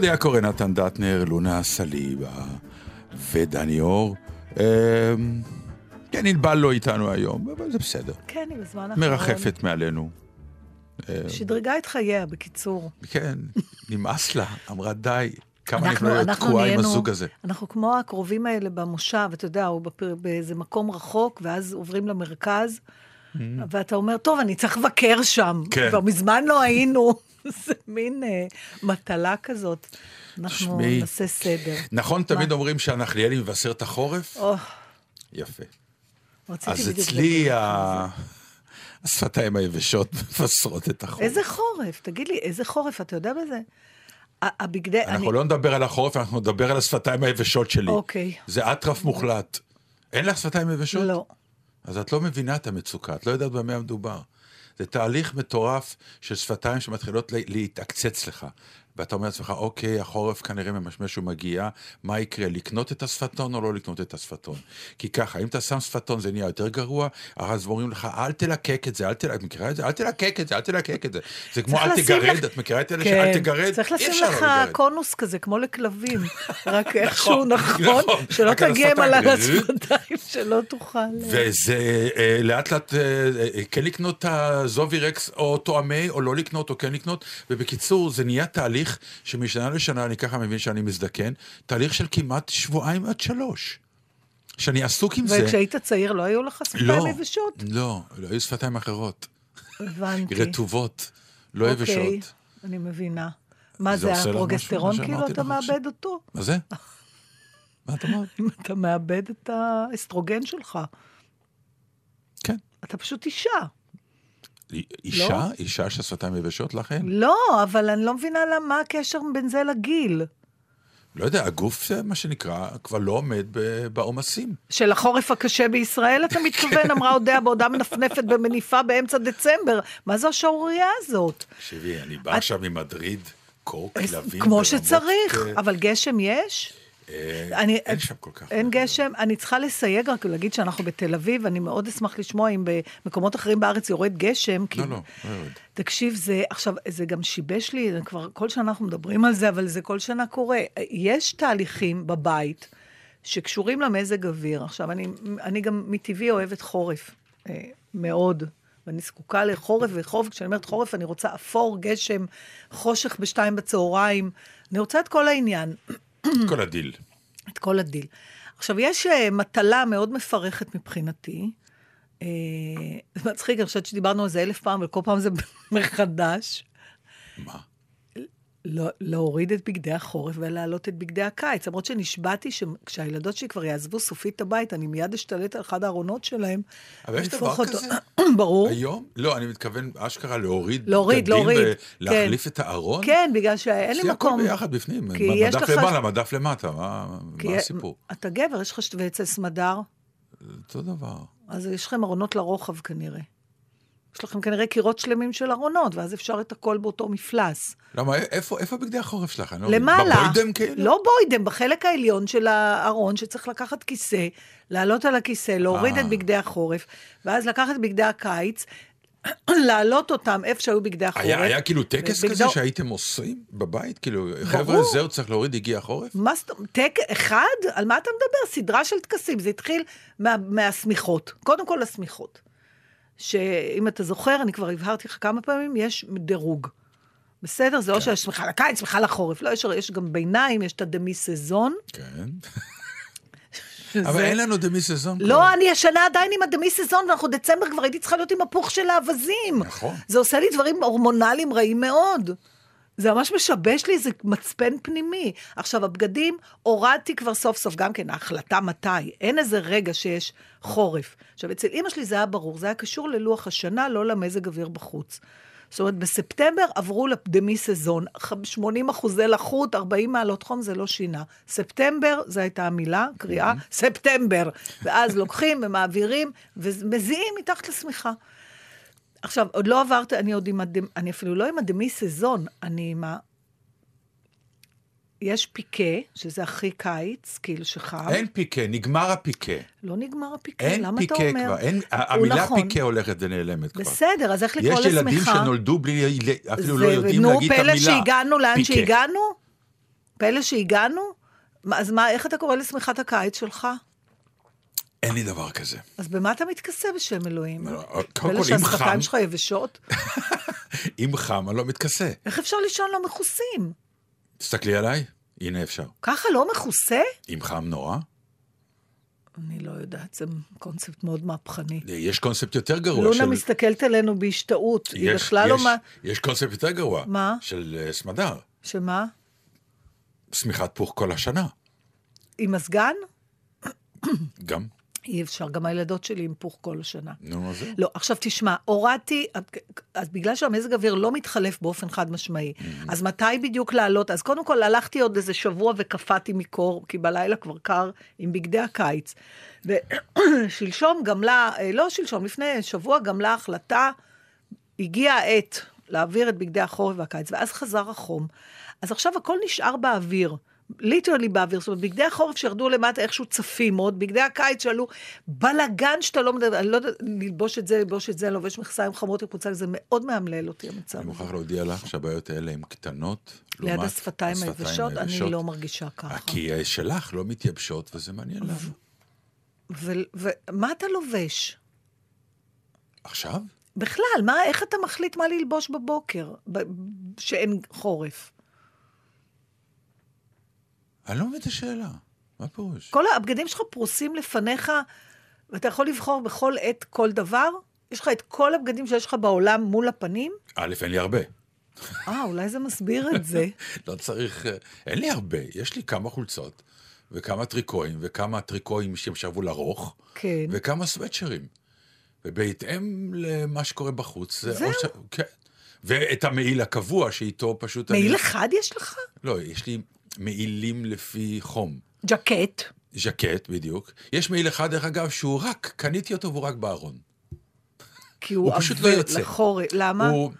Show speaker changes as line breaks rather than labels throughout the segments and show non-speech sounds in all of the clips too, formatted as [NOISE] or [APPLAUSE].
עוד היה קורא נתן דטנר, לונה סליבה ודני אור. אמ, כן, ענבל לא איתנו היום, אבל זה בסדר.
כן, היא בזמן האחרון.
מרחפת מעלינו.
שדרגה את חייה, בקיצור.
כן, נמאס לה, אמרה די. כמה אני יכולה להיות תקועה עם הזוג הזה.
אנחנו כמו הקרובים האלה במושב, אתה יודע, הוא בפר- באיזה מקום רחוק, ואז עוברים למרכז, ואתה אומר, טוב, אני צריך לבקר שם.
כן.
כבר מזמן לא היינו. זה מין אה, מטלה כזאת. אנחנו
תשמעי,
נעשה סדר.
נכון, תמיד
מה?
אומרים שהנחליאלי מבשר את החורף?
או,
יפה. אז אצלי ה- השפתיים היבשות [LAUGHS] מבשרות את החורף.
איזה חורף? תגיד לי, איזה חורף? אתה יודע בזה? הבגדי...
אנחנו
אני-
לא נדבר על החורף, אנחנו נדבר על השפתיים היבשות שלי.
אוקיי.
זה אטרף מוחלט. אין לך שפתיים יבשות?
לא.
אז את לא מבינה את המצוקה, את לא יודעת במה מדובר. זה תהליך מטורף של שפתיים שמתחילות לה- להתעקצץ לך. ואתה אומר לעצמך, אוקיי, החורף כנראה ממשמש ומגיע, מה יקרה, לקנות את השפתון או לא לקנות את השפתון? כי ככה, אם אתה שם שפתון זה נהיה יותר גרוע, אז אומרים לך, אל תלקק את זה, אל תלקק, את מכירה את זה? אל תלקק את זה, אל תלקק את זה. זה כמו אל תגרד,
לך-
את מכירה את אלה
כן,
שאל תגרד?
צריך לשים
לא
לך
לגרד.
קונוס כזה, כמו לכלבים. [LAUGHS] רק איכשהו
נכון,
נכון,
נכון,
שלא תגיע על
השפתיים.
שלא תוכל... אה,
וזה אה, לאט לאט, אה, אה, כן לקנות את הזובירקס או תואמי, או לא לקנות, או כן לקנות. ובקיצור, זה נהיה תהליך שמשנה לשנה, אני ככה מבין שאני מזדקן, תהליך של כמעט שבועיים עד שלוש. שאני עסוק עם זה.
וכשהיית צעיר לא היו לך שפתיים
לא,
יבשות?
לא, לא, היו שפתיים אחרות.
הבנתי.
רטובות, לא
אוקיי,
יבשות.
אני מבינה. מה
זה
זה, הפרוגסטרון כאילו אתה? מאבד אותו?
מה זה? מה את אמרת?
אם אתה מאבד את האסטרוגן שלך.
כן.
אתה פשוט אישה.
אישה? אישה שהשפתיים יבשות לכן?
לא, אבל אני לא מבינה למה מה הקשר בין זה לגיל.
לא יודע, הגוף, זה מה שנקרא, כבר לא עומד בעומסים.
של החורף הקשה בישראל, אתה [LAUGHS] מתכוון, אמרה אודיה בעודה מנפנפת במניפה באמצע דצמבר. מה זו השערורייה הזאת?
תקשיבי, אני בא עכשיו ממדריד, קור כלבים.
כמו שצריך,
אה,
אבל גשם יש?
אה,
אני-
אין שם כל כך.
אין גשם, אני צריכה לסייג רק להגיד שאנחנו בתל אביב, אני מאוד אשמח לשמוע אם במקומות אחרים בארץ יורד גשם.
לא, לא, לא יורד.
תקשיב, זה עכשיו, זה גם שיבש לי, כבר כל שנה אנחנו מדברים על זה, אבל זה כל שנה קורה. יש תהליכים בבית שקשורים למזג אוויר. עכשיו, אני, אני גם מטבעי אוהבת חורף, אה, מאוד. ואני זקוקה לחורף וחורף, כשאני אומרת חורף, אני רוצה אפור, גשם, חושך בשתיים בצהריים. אני רוצה את כל העניין.
כל הדיל.
את כל הדיל. עכשיו, יש אה, מטלה מאוד מפרכת מבחינתי. אה, זה מצחיק, אני חושבת שדיברנו על זה אלף פעם, וכל פעם זה [LAUGHS] מחדש.
מה?
לא, להוריד את בגדי החורף ולהעלות את בגדי הקיץ. למרות שנשבעתי שכשהילדות שלי כבר יעזבו סופית את הבית, אני מיד אשתלט על אחד הארונות שלהם.
אבל יש דבר
אותו.
כזה? [CLEARS THROAT]
ברור.
היום? לא, אני מתכוון אשכרה להוריד
להוריד, להוריד,
ולהחליף
כן.
את הארון?
כן, בגלל שאין לי
אצלי הכל
מקום.
ביחד בפנים. מדף למעלה, מדף למטה, מה מה הסיפור?
אתה גבר, יש לך... ואצל סמדר,
אותו דבר.
אז יש לכם ארונות לרוחב כנראה. יש לכם כנראה קירות שלמים של ארונות, ואז אפשר את הכל באותו מפלס.
למה, איפה איפה בגדי החורף שלך? אני.
למעלה.
בבוידם כאילו?
לא בוידם, בחלק העליון של הארון, שצריך לקחת כיסא, לעלות על הכיסא, להוריד
אה.
את בגדי החורף, ואז לקחת בגדי הקיץ, [CLEARS THROAT] להעלות אותם איפה שהיו בגדי החורף.
היה, היה כאילו טקס
ובגדו-
כזה שהייתם עושים בבית? כאילו, חבר'ה, זהו, צריך להוריד, הגיע החורף?
מה זאת אומרת? טק אחד? על מה אתה מדבר? סדרה של טקסים. זה התחיל מה, מהשמיכות. קודם כל השמיכות. שאם אתה זוכר, אני כבר הבהרתי לך כמה פעמים, יש דירוג. בסדר? זה לא שיש שמיכה לקיץ, שמיכה לחורף. לא, יש, יש גם ביניים, יש את הדמי סזון.
כן.
שזה- [LAUGHS]
אבל אין לנו דמי סזון. כבר.
לא, אני השנה עדיין עם הדמי סזון, ואנחנו דצמבר כבר הייתי צריכה להיות עם הפוך של האווזים.
נכון.
זה עושה לי דברים הורמונליים רעים מאוד. זה ממש משבש לי איזה מצפן פנימי. עכשיו, הבגדים, הורדתי כבר סוף סוף, גם כן, ההחלטה מתי. אין איזה רגע שיש חורף. עכשיו, אצל אימא שלי זה היה ברור, זה היה קשור ללוח השנה, לא למזג אוויר בחוץ. זאת אומרת, בספטמבר עברו לדמי סזון, 80 אחוזי לחות, 40 מעלות חום, זה לא שינה. ספטמבר, זו הייתה המילה, קריאה, ספטמבר. ואז לוקחים ומעבירים, ומזיעים מתחת לשמיכה. עכשיו, עוד לא עברת, אני עוד עם הדמ... אני אפילו לא עם הדמי סזון, אני עם ה... יש פיקה, שזה הכי קיץ, כאילו שחם.
אין פיקה, נגמר הפיקה.
לא נגמר הפיקה,
אין
למה אתה
פיקה
אומר?
כבר, אין,
הוא
המילה
נכון.
פיקה הולכת ונעלמת כבר.
בסדר, אז איך לקרוא
יש
לשמחה?
ילדים שנולדו בלי, אפילו לא
זה-
יודעים
נו,
להגיד את המילה.
פלא שהגענו לאן
פיקה.
שהגענו? פלא שהגענו? אז מה, איך אתה קורא לשמחת הקיץ שלך?
אין לי דבר כזה.
אז במה אתה מתכסה בשם אלוהים?
לא, קודם
פלא
כל, אם חם-
שלך יבשות? [LAUGHS]
אם חם, אני לא מתכסה.
איך אפשר לישון לא מכוסים?
תסתכלי עליי, הנה אפשר.
ככה לא מכוסה?
אם חם נורא,
אני לא יודעת, זה קונספט מאוד מהפכני.
יש קונספט יותר גרוע.
לונה
של-
מסתכלת עלינו בהשתאות, היא
יש-
בכלל לא מה...
יש קונספט יותר גרוע.
מה?
של אה, סמדר.
שמה?
שמיכת פוך כל השנה.
עם מזגן?
גם.
אי אפשר, גם הילדות שלי עם פוך כל השנה.
נו, אז זהו.
לא, עכשיו תשמע, הורדתי, אז בגלל שהמזג אוויר לא מתחלף באופן חד משמעי, אז מתי בדיוק לעלות? אז קודם כל הלכתי עוד איזה שבוע וקפאתי מקור, כי בלילה כבר קר עם בגדי הקיץ. ושלשום גמלה, אה, לא שלשום, לפני שבוע גמלה החלטה, הגיעה העת להעביר את בגדי החורף והקיץ, ואז חזר החום. אז עכשיו הכל נשאר באוויר. ליטרלי באוויר, זאת אומרת, בגדי החורף שירדו למטה איכשהו צפים עוד, בגדי הקיץ שעלו בלאגן שאתה לא מדבר, אני לא יודעת, ללבוש את זה, ללבוש את זה, לובש מכסיים חמות וחולצה, זה מאוד מאמלל אותי המצב
אני. מוכרח להודיע לך שהבעיות האלה הן קטנות.
ליד השפתיים היבשות, אני. לא מרגישה ככה.
כי שלך לא מתייבשות, וזה מעניין למה.
ומה אתה לובש?
עכשיו?
בכלל, מה, איך אתה מחליט מה ללבוש בבוקר, שאין חורף?
אני לא מבין את השאלה. מה פירוש?
כל הבגדים שלך פרוסים לפניך, ואתה יכול לבחור בכל עת כל דבר? יש לך את כל הבגדים שיש לך בעולם מול הפנים?
א', אין לי הרבה.
אה, אולי זה מסביר את זה. [LAUGHS]
לא צריך... אה, אין לי הרבה. יש לי כמה חולצות, וכמה טריקואים, וכמה טריקואים שהם שבו לרוך,
כן.
וכמה סוואטשרים. ובהתאם למה שקורה בחוץ, זה...
זהו.
ש... כן. ואת המעיל הקבוע, שאיתו פשוט...
מעיל
אני...
אחד יש לך?
לא, יש לי מעילים לפי חום.
ג'קט.
ז'קט, בדיוק. יש מעיל אחד, דרך אגב, שהוא רק, קניתי אותו והוא רק בארון. [LAUGHS]
כי הוא,
הוא פשוט לא יוצא.
לחורף. למה?
הוא,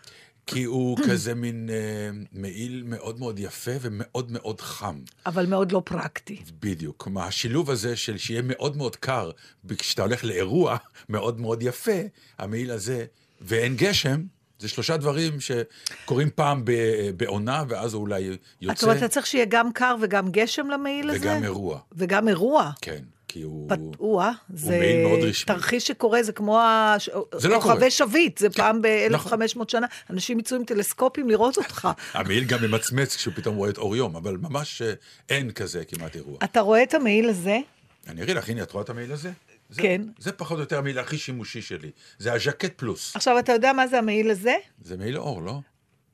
כי הוא [CLEARS THROAT] כזה מין אה, מעיל מאוד מאוד יפה ומאוד מאוד חם.
אבל מאוד לא פרקטי.
בדיוק. כלומר, השילוב הזה של שיהיה מאוד מאוד קר, כשאתה הולך לאירוע [LAUGHS] מאוד מאוד יפה, המעיל הזה, ואין גשם, זה שלושה דברים שקורים פעם ב- בעונה, ואז הוא אולי יוצא,
זאת אומרת, אתה צריך שיהיה גם קר וגם גשם למעיל הזה?
וגם אירוע.
וגם אירוע.
כן, כי הוא...
פתאוע, זה
מעיל מאוד רשמי.
תרחיש שקורה, זה כמו הש-
זה לא
כוכבי. שביט, זה פעם
נכון.
ב-1500 שנה, אנשים יצאו עם טלסקופים לראות אותך. [LAUGHS]
המעיל גם ממצמץ כשהוא פתאום רואה את אור יום, אבל ממש אה, אין כזה כמעט אירוע.
אתה רואה את המעיל הזה?
אני אראה לך, הנה, את רואה את המעיל הזה? זה,
כן.
זה פחות או יותר המעיל הכי שימושי שלי. זה הז'קט פלוס.
עכשיו, אתה יודע מה זה המעיל הזה?
זה מעיל אור, לא?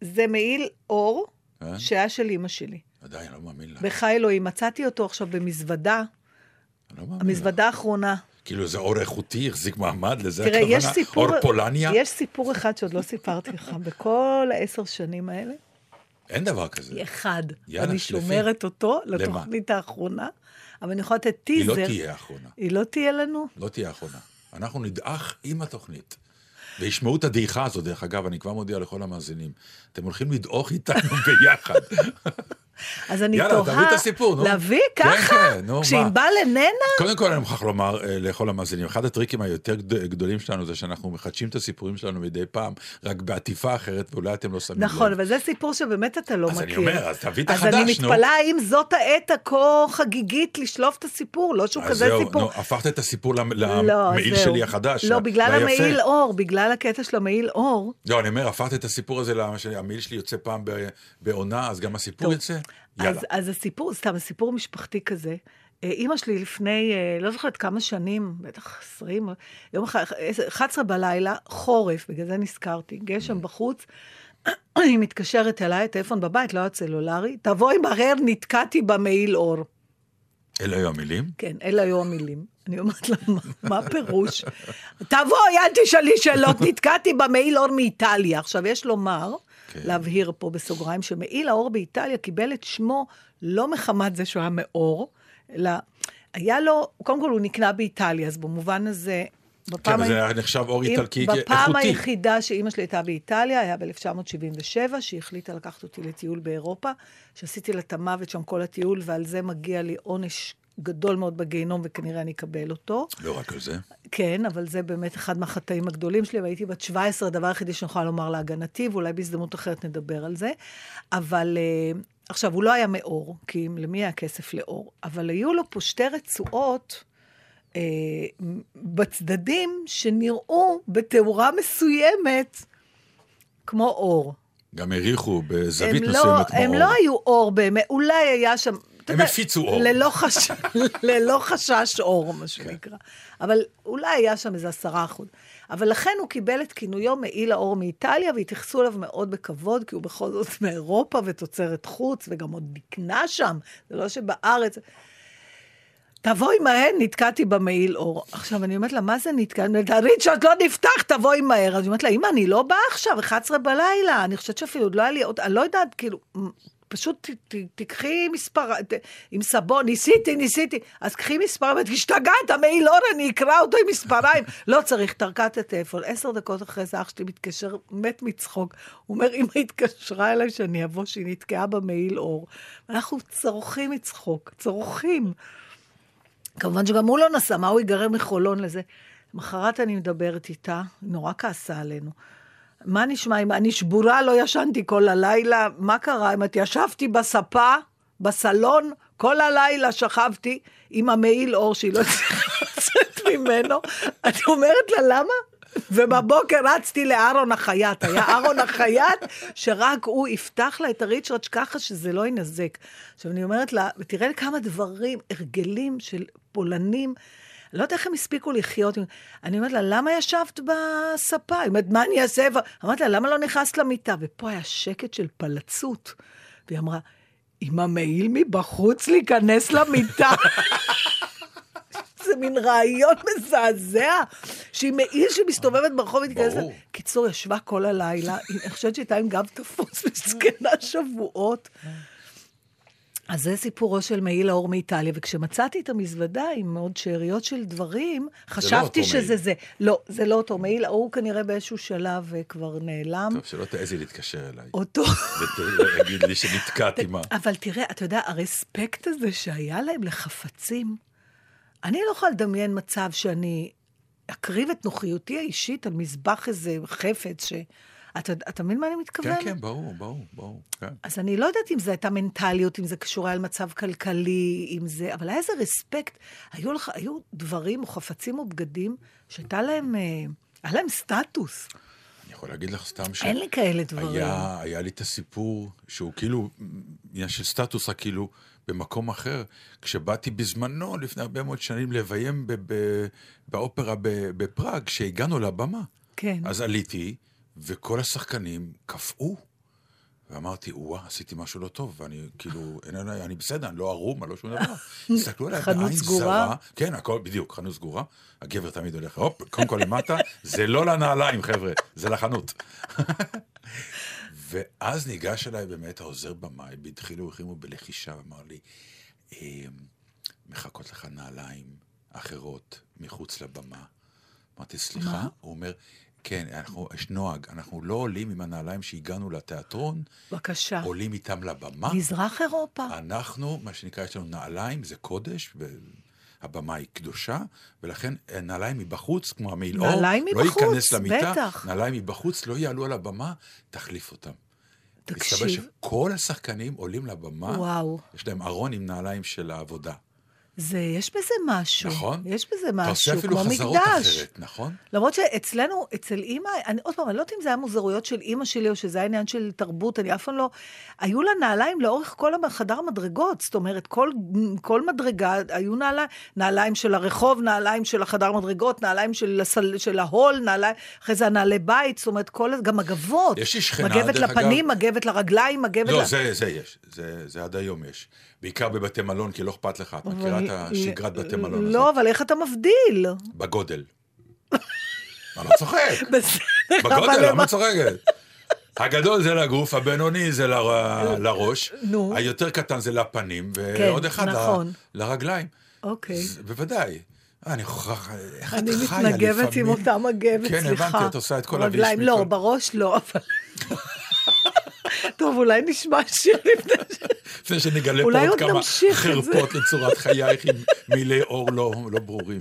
זה מעיל אור
אה?
שהיה של אימא שלי.
עדיין, לא מאמין לך.
בחי אלוהים, מצאתי אותו עכשיו במזוודה,
לא מאמין לך.
המזוודה האחרונה.
כאילו זה אור איכותי, החזיק מעמד, לזה
תראה,
הכוונה?
יש סיפור...
אור פולניה?
יש סיפור אחד שעוד לא סיפרתי לך, [LAUGHS] בכל העשר שנים האלה.
אין דבר כזה.
אחד.
יאללה,
אני. שומרת אותו
למה?
לתוכנית האחרונה, אבל אני יכולה לתת
היא
טיזר.
לא תהיה האחרונה.
היא לא תהיה לנו?
לא תהיה האחרונה. אנחנו נדעך עם התוכנית. וישמעו את הדעיכה הזאת, דרך אגב, אני כבר מודיע לכל המאזינים. אתם הולכים לדעוך איתנו [LAUGHS] ביחד.
אז אני
יאללה,
תוהה...
תביא את הסיפור, נו.
להביא
כן,
ככה?
כן, נו, מה?
כשענבל איננה?
קודם כל אני מוכרח לומר אה, לכל המאזינים, אחד הטריקים היותר גד- גדולים שלנו זה שאנחנו מחדשים את הסיפורים שלנו מדי פעם, רק בעטיפה אחרת, ואולי אתם לא שמים לב.
נכון, אבל זה סיפור שבאמת אתה לא
אז
מכיר.
אני אומר, אז תביא את
אז אני
החדש, נו.
מתפלאה האם זאת העת הכה חגיגית לשלוף את הסיפור, לא שהוא
אז
כזה
זהו,
סיפור.
נו, הפכת את הסיפור
לא,
למעיל
זהו.
שלי החדש.
לא, בגלל. המעיל אור, בגלל הקטע של המעיל אור.
לא, אני אומר, הפכת את הסיפור הזה, למה שהמעיל שלי יוצא פעם בעונה, אז גם הסיפור
טוב.
יאללה.
אז, אז הסיפור, סתם, הסיפור משפחתי כזה. אה, אימא שלי לפני, אה, לא זוכרת כמה שנים, בטח 20, יום אחד, 11 בלילה, חורף, בגלל זה נזכרתי, גשם בחוץ. [CLEARS THROAT] היא מתקשרת אליי, הטלפון בבית, לא היה סלולרי, תבואי מהר, נתקעתי במעיל אור.
אלה היו המילים?
כן, אלה היו המילים. אני אומרת לה, מה הפירוש? תבואי, אל תשאלי שאלות, נתקעתי במעיל אור מאיטליה. עכשיו, יש לומר,
כן.
להבהיר פה בסוגריים, שמעיל האור באיטליה קיבל את שמו לא מחמת זה שהוא היה מאור, אלא היה לו, קודם כל הוא נקנה באיטליה, אז במובן הזה... בפעם
כן, זה היה נחשב אור איטלקי איכותי.
בפעם היחידה שאימא שלי הייתה באיטליה, היה ב-1977, שהיא החליטה לקחת אותי לטיול באירופה, שעשיתי לה את המוות שם כל הטיול, ועל זה מגיע לי עונש גדול מאוד בגיהנום, וכנראה אני אקבל אותו.
לא רק על זה.
כן, אבל זה באמת אחד מהחטאים הגדולים שלי, והייתי בת 17, הדבר היחידי שאני יכולה לומר להגנתי, ואולי בהזדמנות אחרת נדבר על זה. אבל אה, עכשיו, הוא לא היה מאור, כי למי היה כסף לאור? אבל היו לו פה שתי רצועות אה, בצדדים שנראו בתאורה מסוימת כמו אור.
גם העריכו בזווית
הם
מסוימת
לא,
כמו
הם
אור.
לא היו אור באמת, אולי היה שם... אתה
הם
יודע,
הפיצו אור.
ללא, חש... [LAUGHS] ללא חשש אור, מה. שנקרא. אבל אולי היה שם איזה עשרה אחוז. אבל לכן הוא קיבל את כינויו מעיל האור מאיטליה, והתייחסו אליו מאוד בכבוד, כי הוא בכל זאת [LAUGHS] מאירופה ותוצרת חוץ, וגם עוד נקנה שם, זה לא שבארץ... תבואי מהר, נתקעתי במעיל אור. עכשיו, אני אומרת לה, מה זה נתקע? אני אומרת לה, ריצ'רד, לא נפתח, תבואי מהר. אז אני אומרת לה, אמא, אני לא באה עכשיו, 11 בלילה. אני חושבת שאפילו עוד לא היה לי עוד, אני לא יודעת, כאילו, פשוט ת, ת, תקחי מספר, ת, עם סבון, ניסיתי, ניסיתי. אז קחי מספר, ואת השתגעת, המעיל אור, אני אקרא אותו עם מספריים. [LAUGHS] לא צריך, טרקה את הטלפון. עשר דקות אחרי זה אח שלי מתקשר, מת מצחוק. הוא אומר, אמא התקשרה אליי שאני אבוא, שהיא נתקעה במעיל אור. אנחנו צורכים מצחוק, צורכים. כמובן שגם הוא לא נסע, מה הוא ייגרם מחולון לזה? למחרת אני מדברת איתה, נורא כעסה עלינו. מה נשמע, אם אני שבורה, לא ישנתי כל הלילה, מה קרה? אם את ישבתי בספה, בסלון, כל הלילה שכבתי עם המעיל אור שהיא לא הצליחה לצאת ממנו. אני אומרת לה, למה? ובבוקר רצתי לאהרון החייט, היה אהרון החייט, שרק הוא יפתח לה את הריצ'רד ככה שזה לא ינזק. עכשיו, אני אומרת לה, ותראה כמה דברים, הרגלים של פולנים, לא יודעת איך הם הספיקו לחיות. אני אומרת לה, למה ישבת בספה? היא אומרת, מה אני אעשה? אמרתי לה, למה לא נכנסת למיטה? ופה היה שקט של פלצות. והיא אמרה, עם המעיל מבחוץ להיכנס למיטה. [LAUGHS] זה מין רעיון מזעזע, שהיא מעיל שמסתובבת ברחוב ותיכנס... ל-
ברור.
קיצור, ישבה כל הלילה, אני חושבת שהייתה עם גב תפוס מסכנה שבועות. אז זה סיפורו של מעיל האור מאיטליה, וכשמצאתי את המזוודה עם עוד שאריות של דברים, חשבתי
אותו
שזה
מעיל.
זה. לא, זה לא אותו מעיל, ההוא כנראה באיזשהו שלב אה, כבר נעלם.
טוב, שלא תעזי להתקשר אליי.
אותו...
ותגיד לי שנתקעתי מה.
אבל תראה, אתה יודע, הרספקט הזה שהיה להם לחפצים, אני לא יכולה לדמיין מצב שאני אקריב את נוחיותי האישית על מזבח איזה חפץ ש... אתה, אתה מבין מה אני
כן,
מתכוונת?
כן, ברור, ברור, ברור. כן.
אז אני לא יודעת אם זו הייתה מנטליות, אם זה קשור היה למצב כלכלי, אם זה... אבל היה איזה רספקט. היו, לך, היו דברים או חפצים או בגדים שהייתה להם... אה, היה להם סטטוס.
אני יכול להגיד לך סתם ש...
אין לי כאלה דברים.
היה, היה לי את הסיפור שהוא כאילו, עניין של סטטוס, רק כאילו במקום אחר. כשבאתי בזמנו, לפני הרבה מאוד שנים, לביים ב- ב- באופרה בפראג, כשהגענו לבמה.
כן.
אז עליתי, וכל השחקנים קפאו. ואמרתי, וואה, עשיתי משהו לא טוב, ואני כאילו, אין עליי, אני בסדר, אני לא ערום, אני לא שום דבר. [LAUGHS] הסתכלו עליי בעין
סגורה?
זרה. כן, הכל, בדיוק, חנות סגורה. הגבר תמיד הולך, הופ, קודם כל למטה, זה לא לנעליים, חבר'ה, זה לחנות. [LAUGHS] ואז ניגש אליי באמת העוזר במאי, בדחילו ורחימו בלחישה, ואמר לי, "אמ, מחכות לך נעליים אחרות מחוץ לבמה. אמרתי, סליחה? הוא אומר, כן, אנחנו, יש נוהג, אנחנו לא עולים עם הנעליים שהגענו לתיאטרון,
בבקשה.
עולים איתם לבמה.
מזרח אירופה.
אנחנו, מה שנקרא, יש לנו נעליים, זה קודש, והבמה היא קדושה, ולכן אה, נעליים מבחוץ, כמו המעיל אור,
נעליים
לא
מבחוץ,
ייכנס למיטה,
בטח.
נעליים מבחוץ, לא יעלו על הבמה, תחליף אותם. מסתבר
תקשיב,
שכל השחקנים עולים לבמה,
וואו.
יש להם ארון עם נעליים של העבודה.
זה, יש בזה משהו.
נכון.
יש בזה
אתה עושה
משהו,
אפילו
כמו
חזרות
מקדש.
אחרת, נכון?
למרות שאצלנו, אצל אימא, אני עוד פעם, אני לא יודעת אם זה היה מוזרויות של אימא שלי, או שזה היה עניין של תרבות, אני אף פעם לא... היו לה נעליים לאורך כל חדר המדרגות, זאת אומרת, כל, כל מדרגה, היו נעליים, נעליים של הרחוב, נעליים של החדר מדרגות, נעליים של, הסל, של ההול, נעליים, אחרי זה הנעלי בית, זאת אומרת, כל, גם מגבות.
יש לי שכנה,
מגבת
דרך
לפנים,
אגב-
מגבת לרגליים, מגבת...
לא,
ל-
זה, זה יש, זה, זה עד היום יש. בעיקר בבתי מלון, כי לא אכפת לך. את מכירה את
אבל-
השגרת בתי מלון הזאת?
לא, אבל איך אתה מבדיל?
בגודל. [LAUGHS] אני לא צוחק. [LAUGHS] בגודל. למה את צוחקת? הגדול זה לגוף, הבינוני זה ל- לראש,
נו.
היותר קטן זה לפנים, ועוד אחד ל-
נכון.
לרגליים.
אוקיי.
זה- בוודאי. אה, אני מוכרח, איך את
אני
חיה לפעמים?
מתנגבת עם אותה מגבת,
כן,
סליחה.
הבנתי, את עושה את כל
רגליים,
הוויש
לא,
מכל-
בראש לא, אבל... [LAUGHS] טוב, אולי נשמע שיר לפני ש...
לפני שנגלה פה עוד כמה. חרפות לצורת חייך עם מילי אור לא לא ברורים.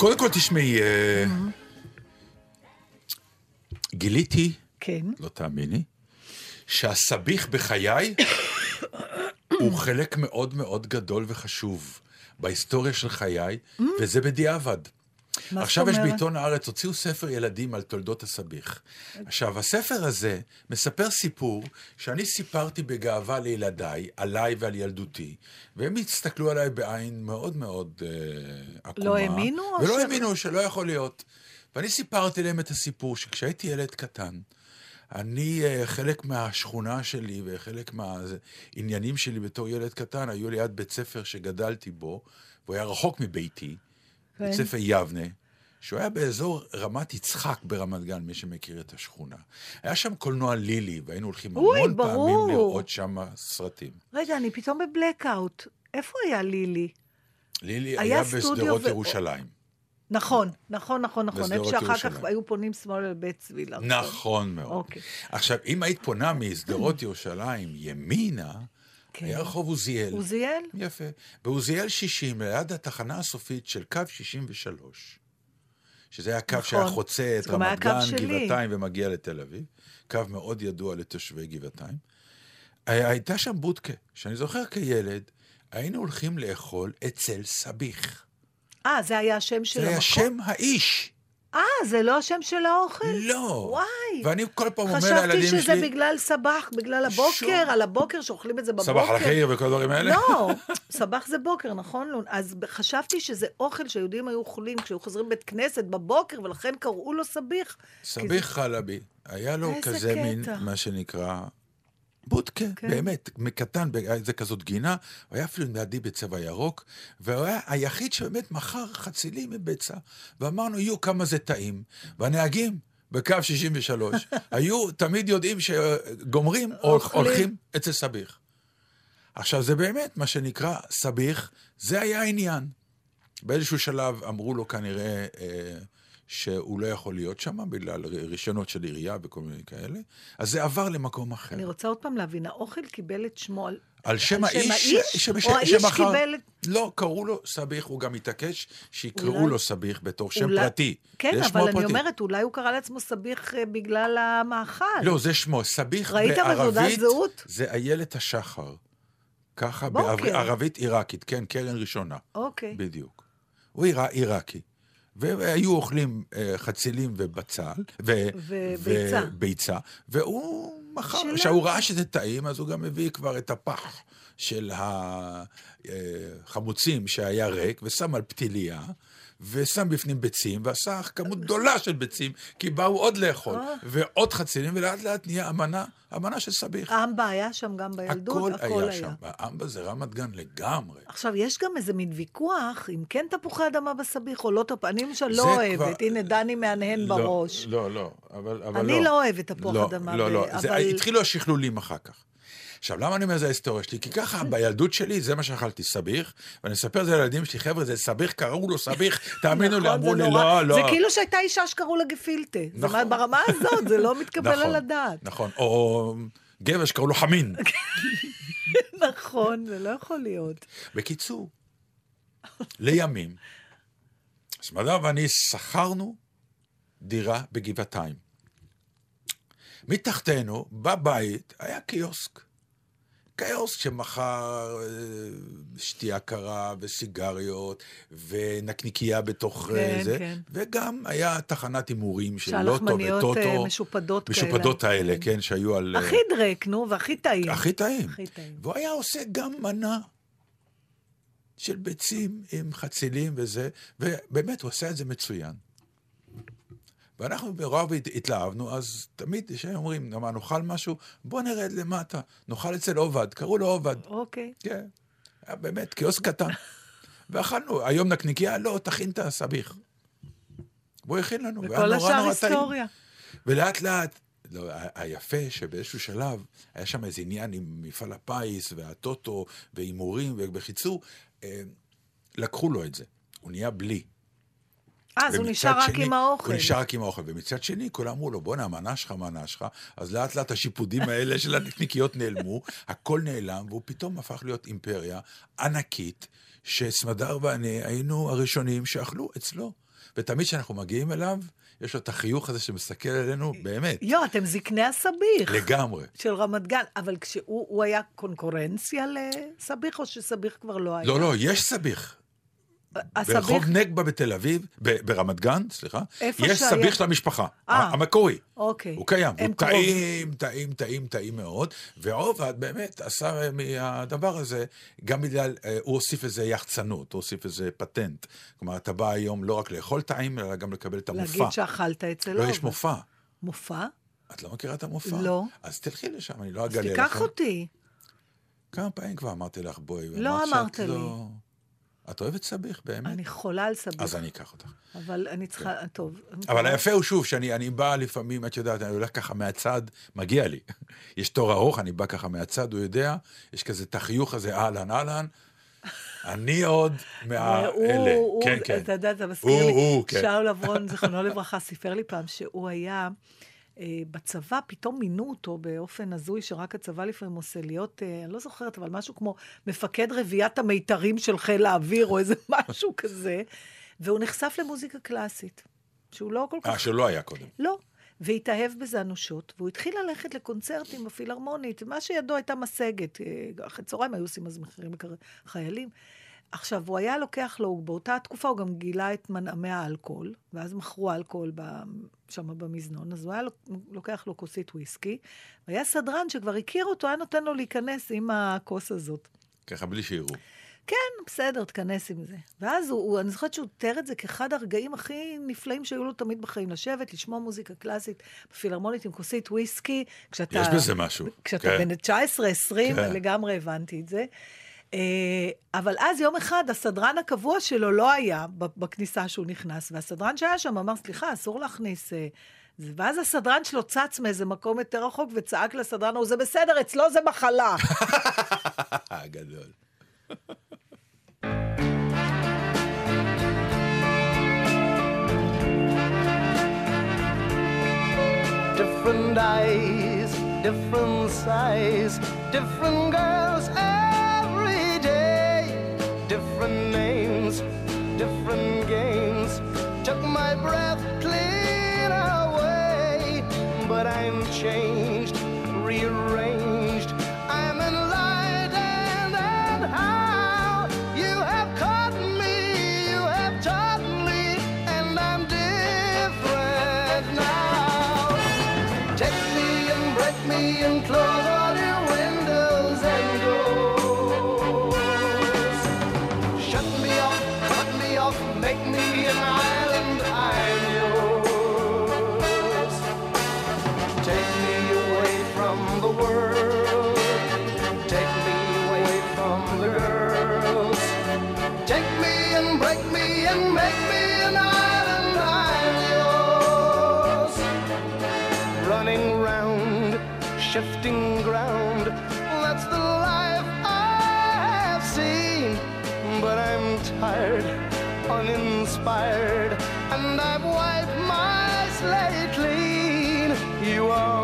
קודם כל תשמעי, אה, גיליתי,
כן.
לא תאמיני, שהסביך בחיי הוא חלק מאוד מאוד גדול וחשוב בהיסטוריה של חיי, וזה בדיעבד.
מה
עכשיו יש? בעיתון הארץ, הוציאו ספר ילדים על תולדות הסביך. עכשיו, הספר הזה מספר סיפור שאני סיפרתי בגאווה לילדיי, עליי ועל ילדותי, והם הסתכלו עליי בעין מאוד מאוד אה, עקומה.
לא האמינו,
ולא
ש-
האמינו שלא יכול להיות. ואני סיפרתי להם את הסיפור שכשהייתי ילד קטן, אני, אה, חלק מהשכונה שלי וחלק מהעניינים שלי בתור ילד קטן היו ליד בית ספר שגדלתי בו, והוא היה רחוק מביתי. בית ספר יבנה, שהוא היה באזור רמת יצחק ברמת גן, מי שמכיר את השכונה. היה שם קולנוע לילי, והיינו הולכים
אוי,
המון
ברור.
פעמים לראות שם סרטים.
רגע, אני פתאום בבלקאוט. איפה היה לילי?
לילי
היה
היה בשדרות
ו-
ירושלים.
נכון, נכון, נכון, נכון. איפה שאחר כך
ירושלים.
היו פונים שמאל על בית צבי. להרצות.
נכון מאוד.
אוקיי.
עכשיו, אם היית פונה משדרות ירושלים ימינה,
כן.
היה רחוב עוזיאל.
עוזיאל?
יפה. בעוזיאל 60, ליד התחנה הסופית של קו 63, שזה היה קו
נכון.
שהיה חוצה את רמת גן. גבעתיים ומגיע לתל אביב, קו מאוד ידוע לתושבי גבעתיים. הייתה שם בודקה, שאני זוכר כילד, היינו הולכים לאכול אצל סביך.
אה, זה היה השם של
זה היה
המקום?
שם האיש.
אה, זה לא השם של האוכל?
לא.
וואי.
ואני כל פעם אומר
חשבתי
לילדים שלי...
שזה בגלל סבח, בגלל הבוקר,
שום.
על הבוקר, שאוכלים את זה בבוקר.
סבח על החיר וכל הדברים האלה?
לא, [LAUGHS] סבח זה בוקר, נכון? אז חשבתי שזה אוכל שיהודים היו אוכלים כשהיו חוזרים בית כנסת בבוקר, ולכן קראו לו סביח.
סביח חלבי, היה לו כזה
קטע.
מין, מה שנקרא, בודקה,
כן.
באמת, מקטן, זה כזאת גינה, הוא היה אפילו לידי בצבע ירוק, והוא היה היחיד שבאמת מכר חצילים מביצה, ואמרנו, יהיו כמה זה טעים. והנהגים בקו 63 [LAUGHS] היו תמיד יודעים שגומרים. הולכים אצל סביח. עכשיו, זה באמת מה שנקרא סביח, זה היה העניין. באיזשהו שלב אמרו לו כנראה אה, שהוא לא יכול להיות שם בגלל רישיונות של עירייה וכל מיני כאלה, אז זה עבר למקום אחר.
אני רוצה עוד פעם להבין, האוכל קיבל את שמו על...
על שם
על שם
האיש,
האיש?
ש- ש-
או האיש
שמכר-
קיבל
לא, קראו לו סביח, הוא גם התעקש שיקראו
אולי-
לו סביח בתור שם
אולי-
פרטי.
כן, אבל אני. אומרת, אולי הוא קרא לעצמו סביח אה, בגלל המאכל.
לא, זה שמו, סביח
ראית בתעודת
בערבית,
זהות?
זה איילת השחר. ככה
בוקר.
בערבית עיראקית, כן, קרן ראשונה.
אוקיי.
בדיוק. הוא עירא- עיראקי. והיו אוכלים אה, חצילים ובצל, ו-
וביצה.
וביצה, והוא מכר. כשהוא ראה שזה טעים, אז הוא גם הביא כבר את הפח של החמוצים שהיה ריק, ושם על פתיליה, ושם בפנים ביצים, ועשה כמות גדולה של ביצים, כי באו עוד לאכול,
אה.
ועוד חצילים, ולאט לאט נהיה אמנה, אמנה של סביח.
אמבה היה שם גם בילדות?
הכל היה שם. האמבה זה רמת גן לגמרי.
עכשיו, יש גם איזה מין ויכוח, אם כן תפוחי אדמה בסביח או לא תפוחי, אני למשל
זה
לא אוהבת,
כבר-
הנה דני מהנהן
לא,
בראש.
לא, לא, אבל, אבל
אני
לא.
לא אוהבת תפוח
לא,
אדמה,
לא,
ב-
לא, זה,
אבל-
התחילו השכלולים אחר כך. עכשיו, למה אני אומר זה ההיסטוריה שלי? כי ככה, בילדות שלי, זה מה שאכלתי, סביח, ואני אספר את זה לילדים שלי, חבר'ה, זה סביח, קראו לו סביח, [LAUGHS] תאמינו לי,
נכון,
אמרו לי. לא, לא.
זה כאילו שהייתה אישה שקראו לה גפילטה.
נכון.
ברמה הזאת, זה לא מתקבל
נכון,
על הדעת.
נכון, או גבר שקראו לו חמין. [LAUGHS]
נכון, זה לא יכול להיות.
בקיצור, לימים, סמדר ואני שכרנו דירה בגבעתיים. מתחתנו, בבית, היה קיוסק. קיוסק שמכר אה, שתייה קרה וסיגריות ונקניקייה בתוך אה,
כן,
זה,
כן.
וגם היה תחנת הימורים של לוטו
שהלחמניות
וטוטו.
אה, משופדות כאלה.
משופדות האלה, כן, שהיו על...
הכי דרק, נו, והכי טעים.
הכי טעים.
הכי טעים.
והוא היה עושה גם מנה של ביצים עם חצילים וזה, ובאמת, הוא עושה את זה מצוין. ואנחנו ברוב הת- התלהבנו, אז תמיד כשהם אומרים, למה נאכל משהו, בוא נרד למטה, נאכל אצל עובד, קראו לו עובד.
אוקיי.
כן, היה באמת קיוסק קטן. [LAUGHS] ואכלנו, היום נקניקייה, לא, תכין את הסביח. והוא הכין לנו, והיה
וכל
נורא
השאר
נורא טעים.
היסטוריה.
ולאט לאט, לא, היפה שבאיזשהו שלב היה שם איזה עניין עם מפעל הפיס והטוטו והימורים, ובקיצור, אה, לקחו לו את זה. הוא נהיה בלי.
אה, אז הוא נשאר רק
שני-
עם האוכל.
הוא נשאר רק עם האוכל. ומצד שני, כולם אמרו לו, בואנה, המנה שלך, המנה שלך. אז לאט לאט השיפודים האלה של הנקניקיות נעלמו, הכל נעלם, והוא פתאום הפך להיות אימפריה ענקית, שסמדר ואני היינו הראשונים שאכלו אצלו. ותמיד כשאנחנו מגיעים אליו, יש לו את החיוך הזה שמסתכל עלינו, באמת,
יו, אתם זקני הסביך.
לגמרי.
של רמת גן, אבל כשהוא הוא היה קונקורנציה לסביך, או שסביך כבר לא היה?
לא, לא, יש סביך.
הסביך,
ברחוב נגבה בתל אביב, ברמת גן, סליחה, יש
שהיה-
סביך של המשפחה,
אה.
המקורי.
אוקיי.
הוא קיים, הוא
קרוב.
טעים, טעים, טעים, טעים מאוד, ועובד באמת עשה אה, מהדבר הזה, גם בגלל, אה, הוא הוסיף איזה יחצנות, הוא הוסיף איזה פטנט. כלומר, אתה בא היום לא רק לאכול טעים, אלא גם לקבל את המופע.
להגיד שאכלת אצל
לא,
אובר.
יש מופע.
מופע?
את לא מכירה את המופע?
לא.
אז תלכי לשם, אני לא
אז
אגלה לך.
תיקח אותי.
כמה פעמים כבר אמרתי לך, בואי.
לא אמרת לי.
לא- את אוהבת סביך, באמת?
אני חולה על סביך.
אז אני אקח אותך.
אבל אני צריכה, טוב.
אבל היפה הוא שוב, שאני אני בא לפעמים, את יודעת, אני הולך ככה מהצד, מגיע לי. יש תור ארוך, אני בא ככה מהצד, הוא יודע, יש כזה את החיוך הזה, אהלן, אהלן. אני עוד מהאלה. כן, כן.
אתה יודע, אתה מזכיר לי,
הוא, כן.
שאול אברון, זיכרונו לברכה, סיפר לי פעם שהוא היה בצבא, פתאום מינו אותו באופן הזוי, שרק הצבא לפעמים עושה להיות, אה, אני לא זוכרת, אבל משהו כמו מפקד רביעיית המיתרים של חיל האוויר, או איזה [LAUGHS] משהו כזה, והוא נחשף למוזיקה קלאסית, שהוא לא כל כך...
אה, שלא היה קודם.
לא. והתאהב בזה אנושות, והוא התחיל ללכת לקונצרטים בפילהרמונית, מה שידו הייתה משגת. אה, אחרי צהריים היו עושים אז מחירים לחיילים. עכשיו, הוא היה לוקח לו, באותה תקופה הוא גם גילה את מנעמי האלכוהול, ואז מכרו אלכוהול שם במזנון, אז הוא היה לוקח לו כוסית וויסקי, והיה סדרן שכבר הכיר אותו, היה נותן לו להיכנס עם הכוס הזאת.
ככה בלי שיראו.
כן, בסדר, תכנס עם זה. ואז הוא, הוא, אני זוכרת שהוא תיאר את זה כאחד הרגעים הכי נפלאים שהיו לו תמיד בחיים, לשבת, לשמוע מוזיקה קלאסית בפילהרמונית עם כוסית וויסקי, כשאתה...
יש בזה משהו.
כשאתה
כן.
בן 19-20,
כן.
לגמרי הבנתי את זה. אה, אבל אז יום אחד הסדרן הקבוע שלו לא היה ב- בכניסה שהוא נכנס, והסדרן שהיה שם אמר, סליחה, אסור להכניס... אה, זה." ואז הסדרן שלו צץ מאיזה מקום יותר רחוק וצעק לסדרן ההוא, זה בסדר, אצלו זה מחלה. [LAUGHS]
גדול.
Different eyes, different size, different girls day. Different names, different games. Took my breath clean away. But I'm changed, rearranged. Tired, uninspired, and I've wiped my slate clean. You are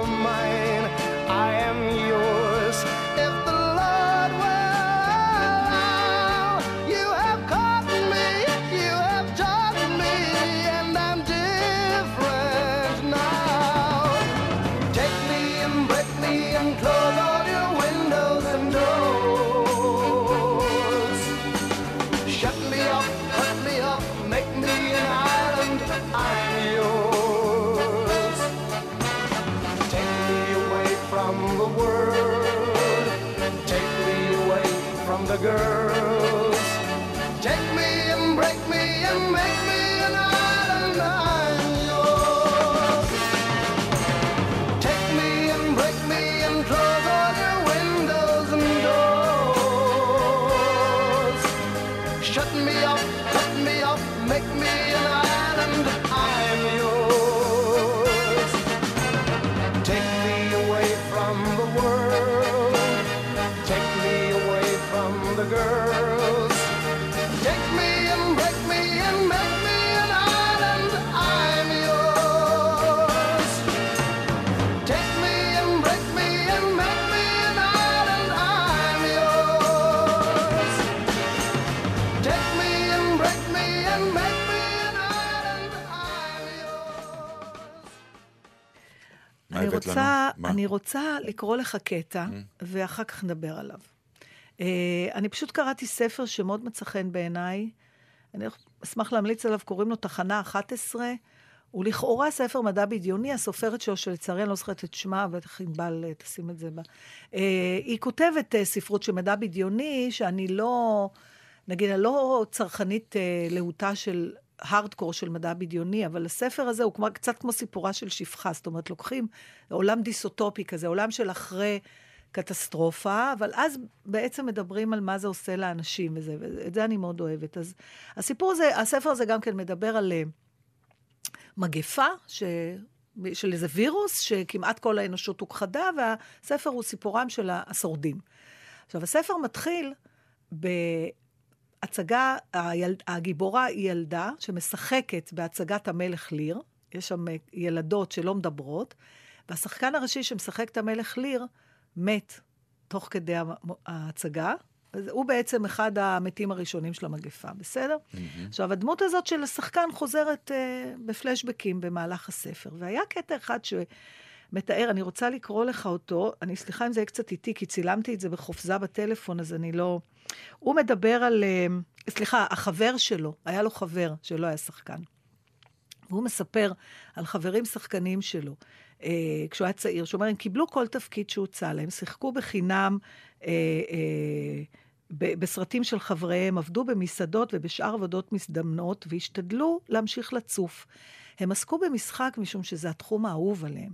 הבאת
רוצה,
לנו? Mm.
אני רוצה לקרוא לך קטע, ואחר כך נדבר עליו. אה, אני פשוט קראתי ספר שמאוד מצא חן בעיניי. אני אשמח להמליץ עליו, קוראים לו תחנה 11. הוא לכאורה ספר מדע בדיוני, הסופרת שלו, שלצערי אני לא זוכרת את שמה, בטח ענבל אה, תשים את זה בה. אה, היא כותבת אה, ספרות של מדע בדיוני, שאני לא, נגיד, אני לא צרכנית אה, להוטה של הארדקור של מדע בדיוני, אבל הספר הזה הוא כמו, קצת כמו סיפורה של שפחה, זאת אומרת, לוקחים עולם דיסוטופי כזה, עולם של אחרי קטסטרופה, אבל אז בעצם מדברים על מה זה עושה לאנשים וזה, ואת זה אני מאוד אוהבת. אז הסיפור הזה, הספר הזה גם כן מדבר על... אה, מגפה, ש... של איזה וירוס, שכמעט כל האנושות הוכחדה, והספר הוא סיפורם של השורדים. עכשיו, הספר מתחיל בהצגה, היל... הגיבורה היא ילדה שמשחקת בהצגת המלך ליר, יש שם אה, ילדות שלא מדברות, והשחקן הראשי שמשחק את המלך ליר מת תוך כדי ההצגה. הוא בעצם אחד המתים הראשונים של המגפה, בסדר? Mm-hmm. עכשיו, הדמות הזאת של השחקן חוזרת אה, בפלשבקים במהלך הספר. והיה קטע אחד שמתאר, אני רוצה לקרוא לך אותו, אני סליחה אם זה יהיה קצת איטי, כי צילמתי את זה בחופזה בטלפון, אז אני לא... הוא מדבר על... אה, סליחה, החבר שלו, היה לו חבר שלא היה שחקן. והוא מספר על חברים שחקנים שלו, אה, כשהוא היה צעיר, שאומר, הם קיבלו כל תפקיד שהוצע להם, שיחקו בחינם אה, אה, ב- בסרטים של חבריהם, עבדו במסעדות ובשאר עבודות מזדמנות, והשתדלו להמשיך לצוף. הם עסקו במשחק משום שזה התחום האהוב עליהם.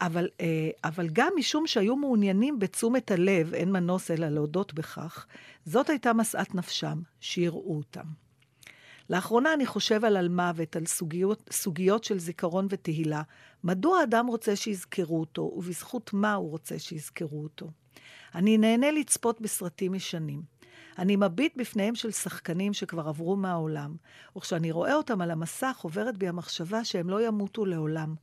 אבל, אה, אבל גם משום שהיו מעוניינים בתשומת הלב, אין מנוס אלא להודות בכך, זאת הייתה משאת נפשם, שיראו אותם. לאחרונה אני חושב על על מוות, על סוגיות, סוגיות של זיכרון ותהילה. מדוע האדם רוצה שיזכרו אותו, ובזכות מה הוא רוצה שיזכרו אותו? אני נהנה לצפות בסרטים ישנים. אני מביט בפניהם של שחקנים שכבר עברו מהעולם, וכשאני רואה אותם על המסך עוברת בי המחשבה שהם לא ימותו לעולם.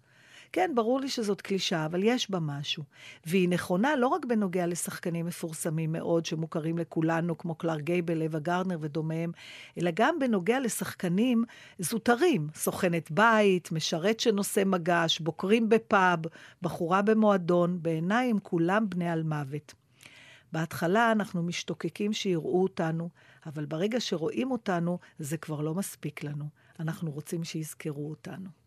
כן, ברור לי שזאת קלישאה, אבל יש בה משהו. והיא נכונה לא רק בנוגע לשחקנים מפורסמים מאוד, שמוכרים לכולנו, כמו קלר גייבל, אווה גרנר ודומיהם, אלא גם בנוגע לשחקנים זוטרים, סוכנת בית, משרת שנושא מגש, בוקרים בפאב, בחורה במועדון, בעיניי הם כולם בני על מוות. בהתחלה אנחנו משתוקקים שיראו אותנו, אבל ברגע שרואים אותנו, זה כבר לא מספיק לנו. אנחנו רוצים שיזכרו אותנו.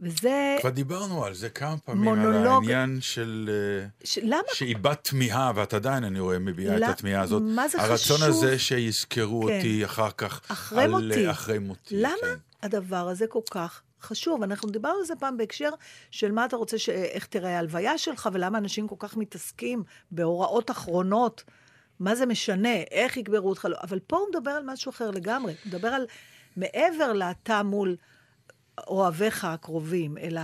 וזה...
כבר דיברנו על זה כמה פעמים,
מונולוג-
על העניין של... אה,
ש... למה?
שאיבדת תמיהה, ואת עדיין, אני רואה, מביעה
לא-
את התמיהה הזאת.
מה זה
הרצון
חשוב?
הזה שיזכרו
כן.
אותי אחר כך.
אחרי
על,
מותי.
אה, אחרי מותי,
למה
כן.
הדבר הזה כל כך חשוב? אנחנו דיברנו על זה פעם בהקשר של מה אתה רוצה, ש... איך תראה ההלוויה שלך, ולמה אנשים כל כך מתעסקים בהוראות אחרונות. מה זה משנה, איך יקברו אותך, לא. אבל פה הוא מדבר על משהו אחר לגמרי. הוא מדבר על מעבר לתא מול אוהביך הקרובים, אלא...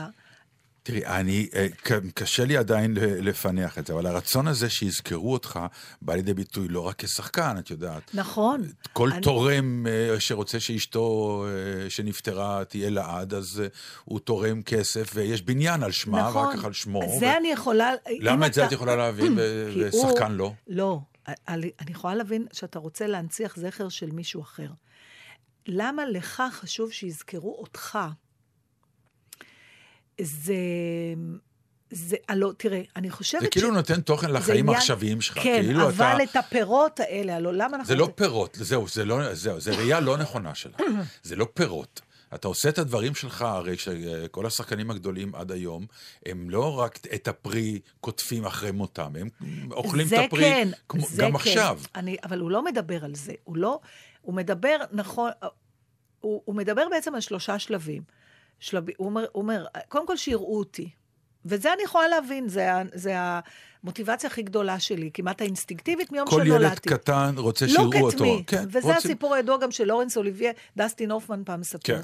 תראי, אני, אה, קשה לי עדיין לפענח את זה, אבל הרצון הזה שיזכרו אותך בא לידי ביטוי לא רק כשחקן, את יודעת.
נכון.
כל
אני-
תורם אה, שרוצה שאשתו אה, שנפטרה תהיה לעד, אז הוא תורם כסף, ויש בניין על שמה,
נכון.
ואחר כך על שמו.
זה
ו-
אני יכולה...
למה את זה
אתה-
את יכולה להבין, ו- [CLEARS THROAT]
כי הוא-
ושחקן לא?
לא. אני יכולה להבין שאתה רוצה להנציח זכר של מישהו אחר. למה לך חשוב שיזכרו אותך? זה... זה, הלא, תראה, אני חושבת
זה כאילו נותן תוכן לחיים העכשוויים שלך.
כן,
כאילו
אבל
אתה...
את הפירות האלה, הלוא למה אנחנו...
זה לא פירות, זהו, זה לא, זהו, זה ראייה לא נכונה שלה. [CLEARS THROAT] זה לא פירות. אתה עושה את הדברים שלך, הרי שכל השחקנים הגדולים עד היום, הם לא רק את הפרי קוטפים אחרי מותם, הם אוכלים את הפרי
כן,
כמו, גם
כן.
עכשיו.
אני, אבל הוא לא מדבר על זה. הוא לא... הוא מדבר, נכון, הוא, הוא מדבר בעצם על שלושה שלבים. שלב, הוא, אומר, הוא אומר, קודם כל שיראו אותי. וזה אני יכולה להבין, זה, זה המוטיבציה הכי גדולה שלי, כמעט האינסטינקטיבית מיום
כל
שנולדתי.
ילד קטן רוצה
Look
שיראו אותו.
me.
כן,
וזה
רוצים-
הסיפור הידוע גם של לורנס אוליביה, דסטין הופמן פעם מספר,
כן.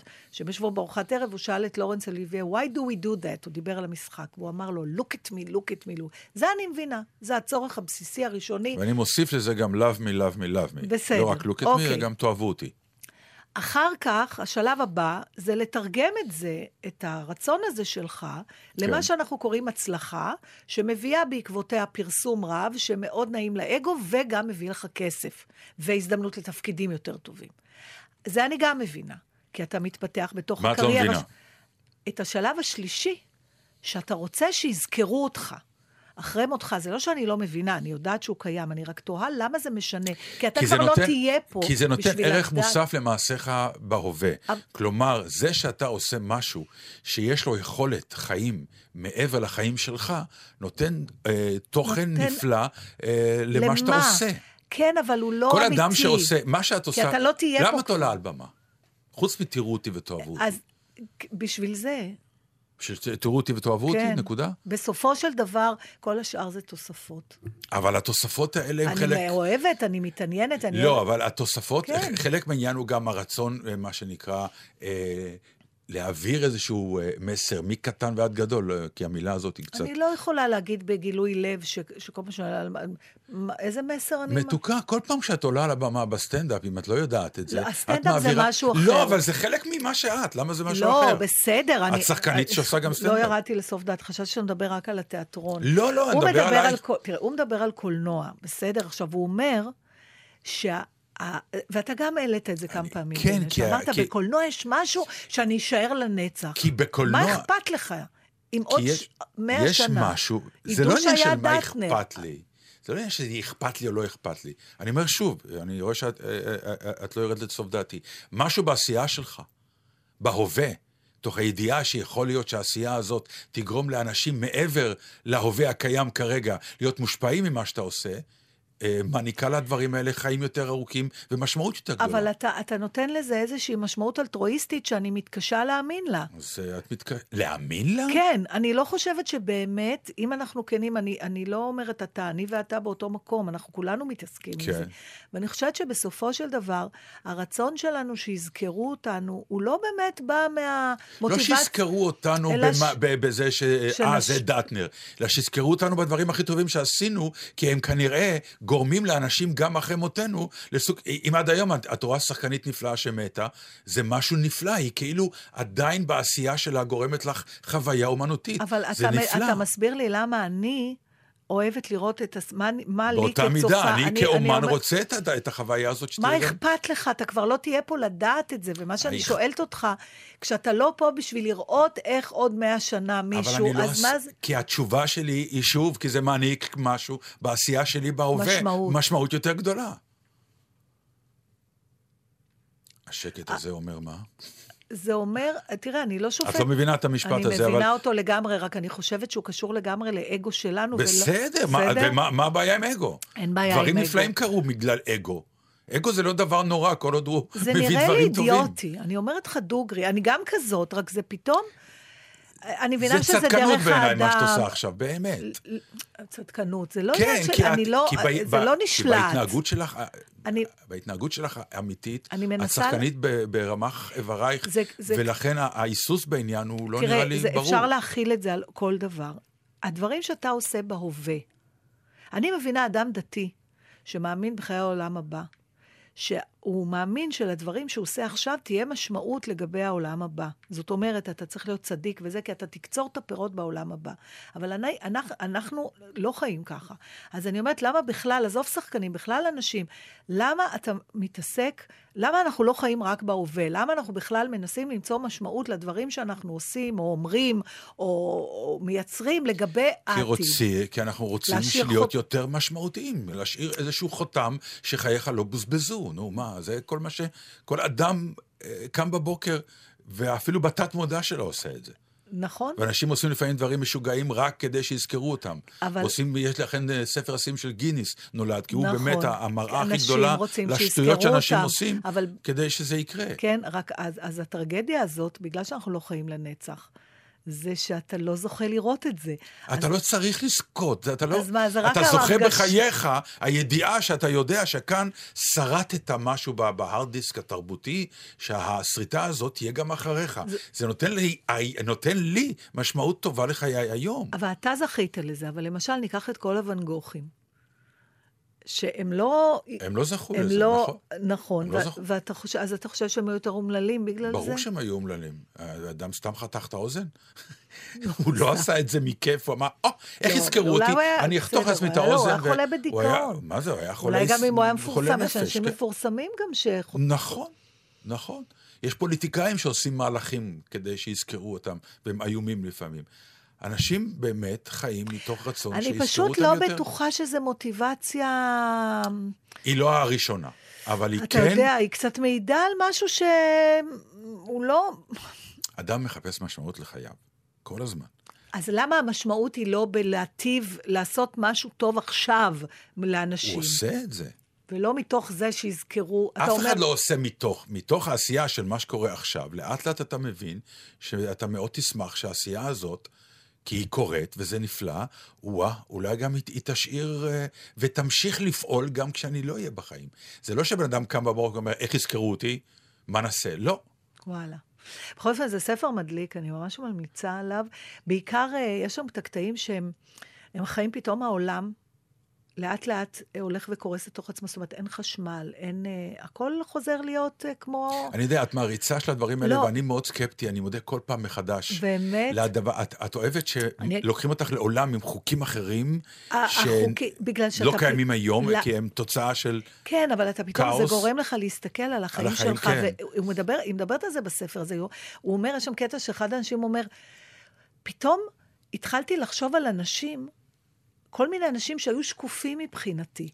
ישבו בארוחת ערב, הוא שאל את לורנס אוליביה, why do we do that? הוא דיבר על המשחק, והוא אמר לו, look at me, look at me, look. זה אני מבינה, זה הצורך הבסיסי הראשוני.
ואני מוסיף לזה גם love me, love me, love me.
בסדר,
לא רק look at me,
אוקיי.
אלא גם תאהבו אותי.
אחר כך, השלב הבא, זה לתרגם את זה, את הרצון הזה שלך, למה
כן.
שאנחנו קוראים הצלחה, שמביאה בעקבותיה פרסום רב, שמאוד נעים לאגו, וגם מביא לך כסף, והזדמנות לתפקידים יותר טובים. זה אני גם מבינה, כי אתה מתפתח בתוך
מה את לא
הקריירה.
מבינה?
ש- את השלב השלישי, שאתה רוצה שיזכרו אותך. אחרי מותך, זה לא שאני לא מבינה, אני יודעת שהוא קיים, אני רק תוהה למה זה משנה. כי אתה
כי
כבר
נותן,
לא תהיה פה
כי זה נותן ערך
לדעת-
מוסף למעשיך בהווה.
אבל-
כלומר, זה שאתה עושה משהו שיש לו יכולת חיים מעבר לחיים שלך, נותן אה, תוכן
נותן-
נפלא אה, למה שאתה עושה.
כן, אבל הוא לא
כל
אמיתי.
אדם שעושה, מה שאת עושה,
אתה לא תהיה
למה
פה
את עולה על במה? חוץ מתראו אותי ותאהבו אותי.
אז בשביל זה,
שתראו אותי ותאהבו אותי,
כן.
נקודה.
בסופו של דבר, כל השאר זה תוספות.
אבל התוספות האלה הם
אני
חלק...
אוהבת, אני מתעניינת, אני...
לא, אבל התוספות,
כן.
חלק מהעניין הוא גם הרצון, אה, מה שנקרא, אה, להעביר איזשהו אה, מסר מקטן ועד גדול, אה, כי המילה הזאת היא קצת
אני לא יכולה להגיד בגילוי לב ש, שכל פעם שאני... מה- איזה מסר אני...
מתוקה. כל פעם שאת עולה על הבמה בסטנדאפ, אם את לא יודעת את זה,
לא,
את
הסטנדאפ זה
מעבירה-
משהו אחר.
לא, אבל זה חלק ממה שאת, למה זה משהו
לא,
אחר?
בסדר. אני-
את שחקנית שעושה גם סטנדאפ.
לא ירדתי לסוף דעתך, חשבתי שנדבר רק על התיאטרון.
לא, לא, אני מדבר
מדבר
עלייך.
על תראה, הוא מדבר על קולנוע, בסדר? עכשיו, הוא אומר שה... ואתה גם העלית את זה כמה פעמים.
כן, כי כי-
בקולנוע יש משהו שאני אשאר לנצח.
כי בקולנוע...
מה אכפת לך? אם עוד
יש,
מאה
יש
שנה.
משהו, זה לא עניין של מה. אכפת לי. זה לא עניין שזה אכפת לי או לא אכפת לי. אני אומר שוב, אני רואה שאת אה, אה, אה, לא יורדת לסוף דעתי. משהו בעשייה שלך, בהווה, תוך הידיעה שיכול להיות שהעשייה הזאת תגרום לאנשים מעבר להווה הקיים כרגע להיות מושפעים ממה שאתה עושה, מעניקה לדברים האלה חיים יותר ארוכים ומשמעות יותר גדולה.
אבל אתה, אתה נותן לזה איזושהי משמעות אלטרואיסטית שאני מתקשה להאמין לה.
אז אה, את מתק... להאמין לה?
כן, אני לא חושבת שבאמת, אם אנחנו כנים, אני, אני לא אומרת אתה, אני ואתה באותו מקום, אנחנו כולנו מתעסקים עם
כן.
זה. ואני חושבת שבסופו של דבר, הרצון שלנו שיזכרו אותנו, הוא לא באמת בא
לא
מהמוטיבציה...
שיזכרו אותנו במה,
ש-
בזה ש... אה, זה דטנר. אלא שיזכרו אותנו בדברים הכי טובים שעשינו, כי הם כנראה גורמים לאנשים גם אחרי מותנו לסוג... אם עד היום את, רואה שחקנית נפלאה שמתה, זה משהו נפלא, היא כאילו עדיין בעשייה שלה גורמת לך חוויה אומנותית.
אבל
זה
אתה,
נפלא.
אתה מסביר לי למה אני אוהבת לראות את... הס- מה, לי
באותה
כצופה...
מידה, אני, כאומן
אומר-
רוצה את, את החוויה הזאת שתהיה
מה
גם...
אכפת לך? אתה כבר לא תהיה פה לדעת את זה. ומה שאני
אני-
שואלת אותך, כשאתה לא פה בשביל לראות איך עוד מאה שנה מישהו,
אבל אני לא...
אז
אס-
מה זה...
כי התשובה שלי היא שוב, כי זה מעניק משהו בעשייה שלי בהווה.
משמעות.
משמעות יותר גדולה. השקט הזה אומר מה?
זה אומר, תראה, אני לא שופט...
את לא מבינה את המשפט
אני
הזה,
מבינה
אבל...
אותו לגמרי, רק אני חושבת שהוא קשור לגמרי לאגו שלנו.
בסדר,
ולא...
מה-
בסדר?
ומה מה הבעיה עם אגו?
אין בעיה עם
דברים
אגו.
נפלאים קרו בגלל אגו. אגו זה לא דבר נורא, כל עוד הוא
זה
מביא
נראה לי
דברים טובים.
אידיוטי. אני אומרת לך דוגרי, אני גם כזאת, רק זה פתאום... אני מבינה
זה
שזה דרך
צדקנות
האדם.
בעיניי, מה שאת עושה עכשיו, באמת.
צדקנות, זה לא
כן,
עניין
כי
של...
את-
אני לא...
כי ב-
זה
ב-
לא
כי
נשלט.
בהתנהגות שלך,
אני-
בהתנהגות שלך האמיתית,
אני
את
מנסה-
שחקנית ב- ברמ"ח איברייך,
זה- זה-
ולכן ההיסוס בעניין הוא לא נראה לי
תראה,
ברור.
אפשר להכיל את זה על כל דבר. הדברים שאתה עושה בהווה, אני מבינה אדם דתי שמאמין בחיי העולם הבא, שהוא מאמין שלדברים שהוא עושה עכשיו תהיה משמעות לגבי העולם הבא. זאת אומרת, אתה צריך להיות צדיק וזה, כי אתה תקצור את הפירות בעולם הבא. אבל אני, אנחנו, אנחנו לא חיים ככה. אז אני אומרת, למה בכלל, עזוב שחקנים, בכלל אנשים, למה אתה מתעסק, למה אנחנו לא חיים רק בהווה? למה אנחנו בכלל מנסים למצוא משמעות לדברים שאנחנו עושים, או אומרים, או, או מייצרים לגבי
כי
העתיד?
רוצים, כי אנחנו רוצים להיות
חוט-
יותר משמעותיים, להשאיר איזשהו חותם שחייך לא בוזבזו, נו מה, זה כל מה ש... כל אדם אה, קם בבוקר, ואפילו בתת מודע שלו עושה את זה.
נכון?
ואנשים עושים לפעמים דברים משוגעים רק כדי שיזכרו אותם.
אבל-
עושים, יש לכן אה, ספר השיאים של גיניס נולד, כי הוא
נכון.
באמת המראה הכי גדולה לשטויות שאנשים
אותם,
עושים,
אבל-
כדי שזה יקרה.
כן, רק אז, אז הטרגדיה הזאת, בגלל שאנחנו לא חיים לנצח, זה שאתה לא זוכה לראות את זה.
אתה
אז,
לא צריך לזכות, אתה לא...
אז מה, זה רק
אתה זוכה
ההרגש-
בחייך, הידיעה שאתה יודע שכאן שרטת משהו בהארד דיסק התרבותי, שהשריטה הזאת תהיה גם אחריך. זה, זה נותן, לי, נותן לי משמעות טובה לחיי היום.
אבל אתה זכית לזה, אבל למשל, ניקח את כל הוואן גוכים, שהם לא...
הם לא זכו
הם
לזה,
לא,
נכון?
נכון,
הם לא זכו.
ואתה חושב, אז אתה חושב שהם היו יותר אומללים בגלל זה?
ברור שהם היו אומללים. האדם סתם חתך את האוזן. הוא לא עשה את זה מכיף, הוא אמר, או, איך
לא,
יזכרו אותי? אני אחתוך לעצמי את
לא,
האוזן.
הוא היה חולה בדיכאון.
מה זה, הוא היה חולה
אולי גם אם הוא היה מפורסם, יש
נפש,
אנשים
כן.
מפורסמים גם ש...
נכון, נכון. יש פוליטיקאים שעושים מהלכים כדי שיזכרו אותם, והם איומים לפעמים. אנשים באמת חיים מתוך רצון
אני פשוט
אותם
לא
יותר.
בטוחה שזו מוטיבציה...
היא לא הראשונה, אבל היא
אתה
כן,
יודע, היא קצת מעידה על משהו שהוא לא...
אדם מחפש משמעות לחייו, כל הזמן.
אז למה המשמעות היא לא בלהטיב, לעשות משהו טוב עכשיו לאנשים?
הוא עושה את זה.
ולא מתוך זה שיזכרו... אתה
אף
אומר,
אחד לא עושה מתוך, מתוך העשייה של מה שקורה עכשיו. לאט לאט אתה מבין שאתה מאוד תשמח שהעשייה הזאת, כי היא קורית וזה נפלא, וואה, אולי גם היא, היא תשאיר אה, ותמשיך לפעול גם כשאני לא אהיה בחיים. זה לא שבן אדם קם בבוקר ואומר, איך יזכרו אותי? מה נעשה? לא.
וואלה. בכל אופן, זה ספר מדליק, אני ממש ממליצה עליו. בעיקר, אה, יש שם את הקטעים שהם הם חיים פתאום העולם. לאט לאט אה, הולך וקורס לתוך עצמו, זאת אומרת, אין חשמל, אין... אה, הכל חוזר להיות אה, כמו...
אני יודע, את מעריצה של הדברים האלה,
לא.
ואני מאוד סקפטי, אני מודה כל פעם מחדש.
באמת?
לדבר, את, את אוהבת
אני-
שלוקחים אותך לעולם עם חוקים אחרים,
בגלל שאתה...
לא קיימים היום,
לא-
כי הם תוצאה של...
כן, אבל אתה פתאום,
כאוס.
זה גורם לך להסתכל על החיים,
החיים,
שלך,
כן.
והוא מדבר, היא מדברת על זה בספר הזה, הוא אומר, יש שם קטע שאחד האנשים אומר, פתאום התחלתי לחשוב על אנשים, כל מיני אנשים שהיו שקופים מבחינתי.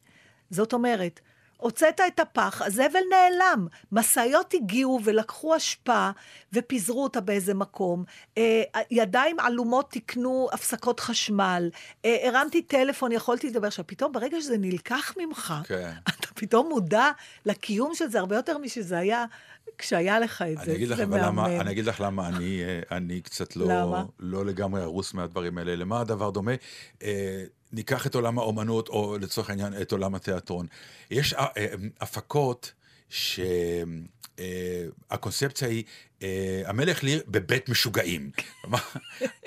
זאת אומרת, הוצאת את הפח, הזבל נעלם. משאיות הגיעו ולקחו אשפה ופיזרו אותה באיזה מקום. אה, ידיים עלומות תיקנו הפסקות חשמל. אה, הרמתי טלפון, יכולתי לדבר. עכשיו, פתאום ברגע שזה נלקח ממך,
כן. [LAUGHS]
אתה פתאום מודע לקיום של זה הרבה יותר משזה היה כשהיה לך את זה.
אני אגיד לך,
זה
למה. אני אגיד לך למה אני, אה, אני קצת לא,
למה?
לא לגמרי הרוס מהדברים האלה. למה הדבר דומה? אה, ניקח את עולם האומנות, או לצורך העניין, את עולם התיאטרון. יש אה, אה, הפקות שהקונספציה היא, אה, המלך ליר בבית משוגעים. [LAUGHS]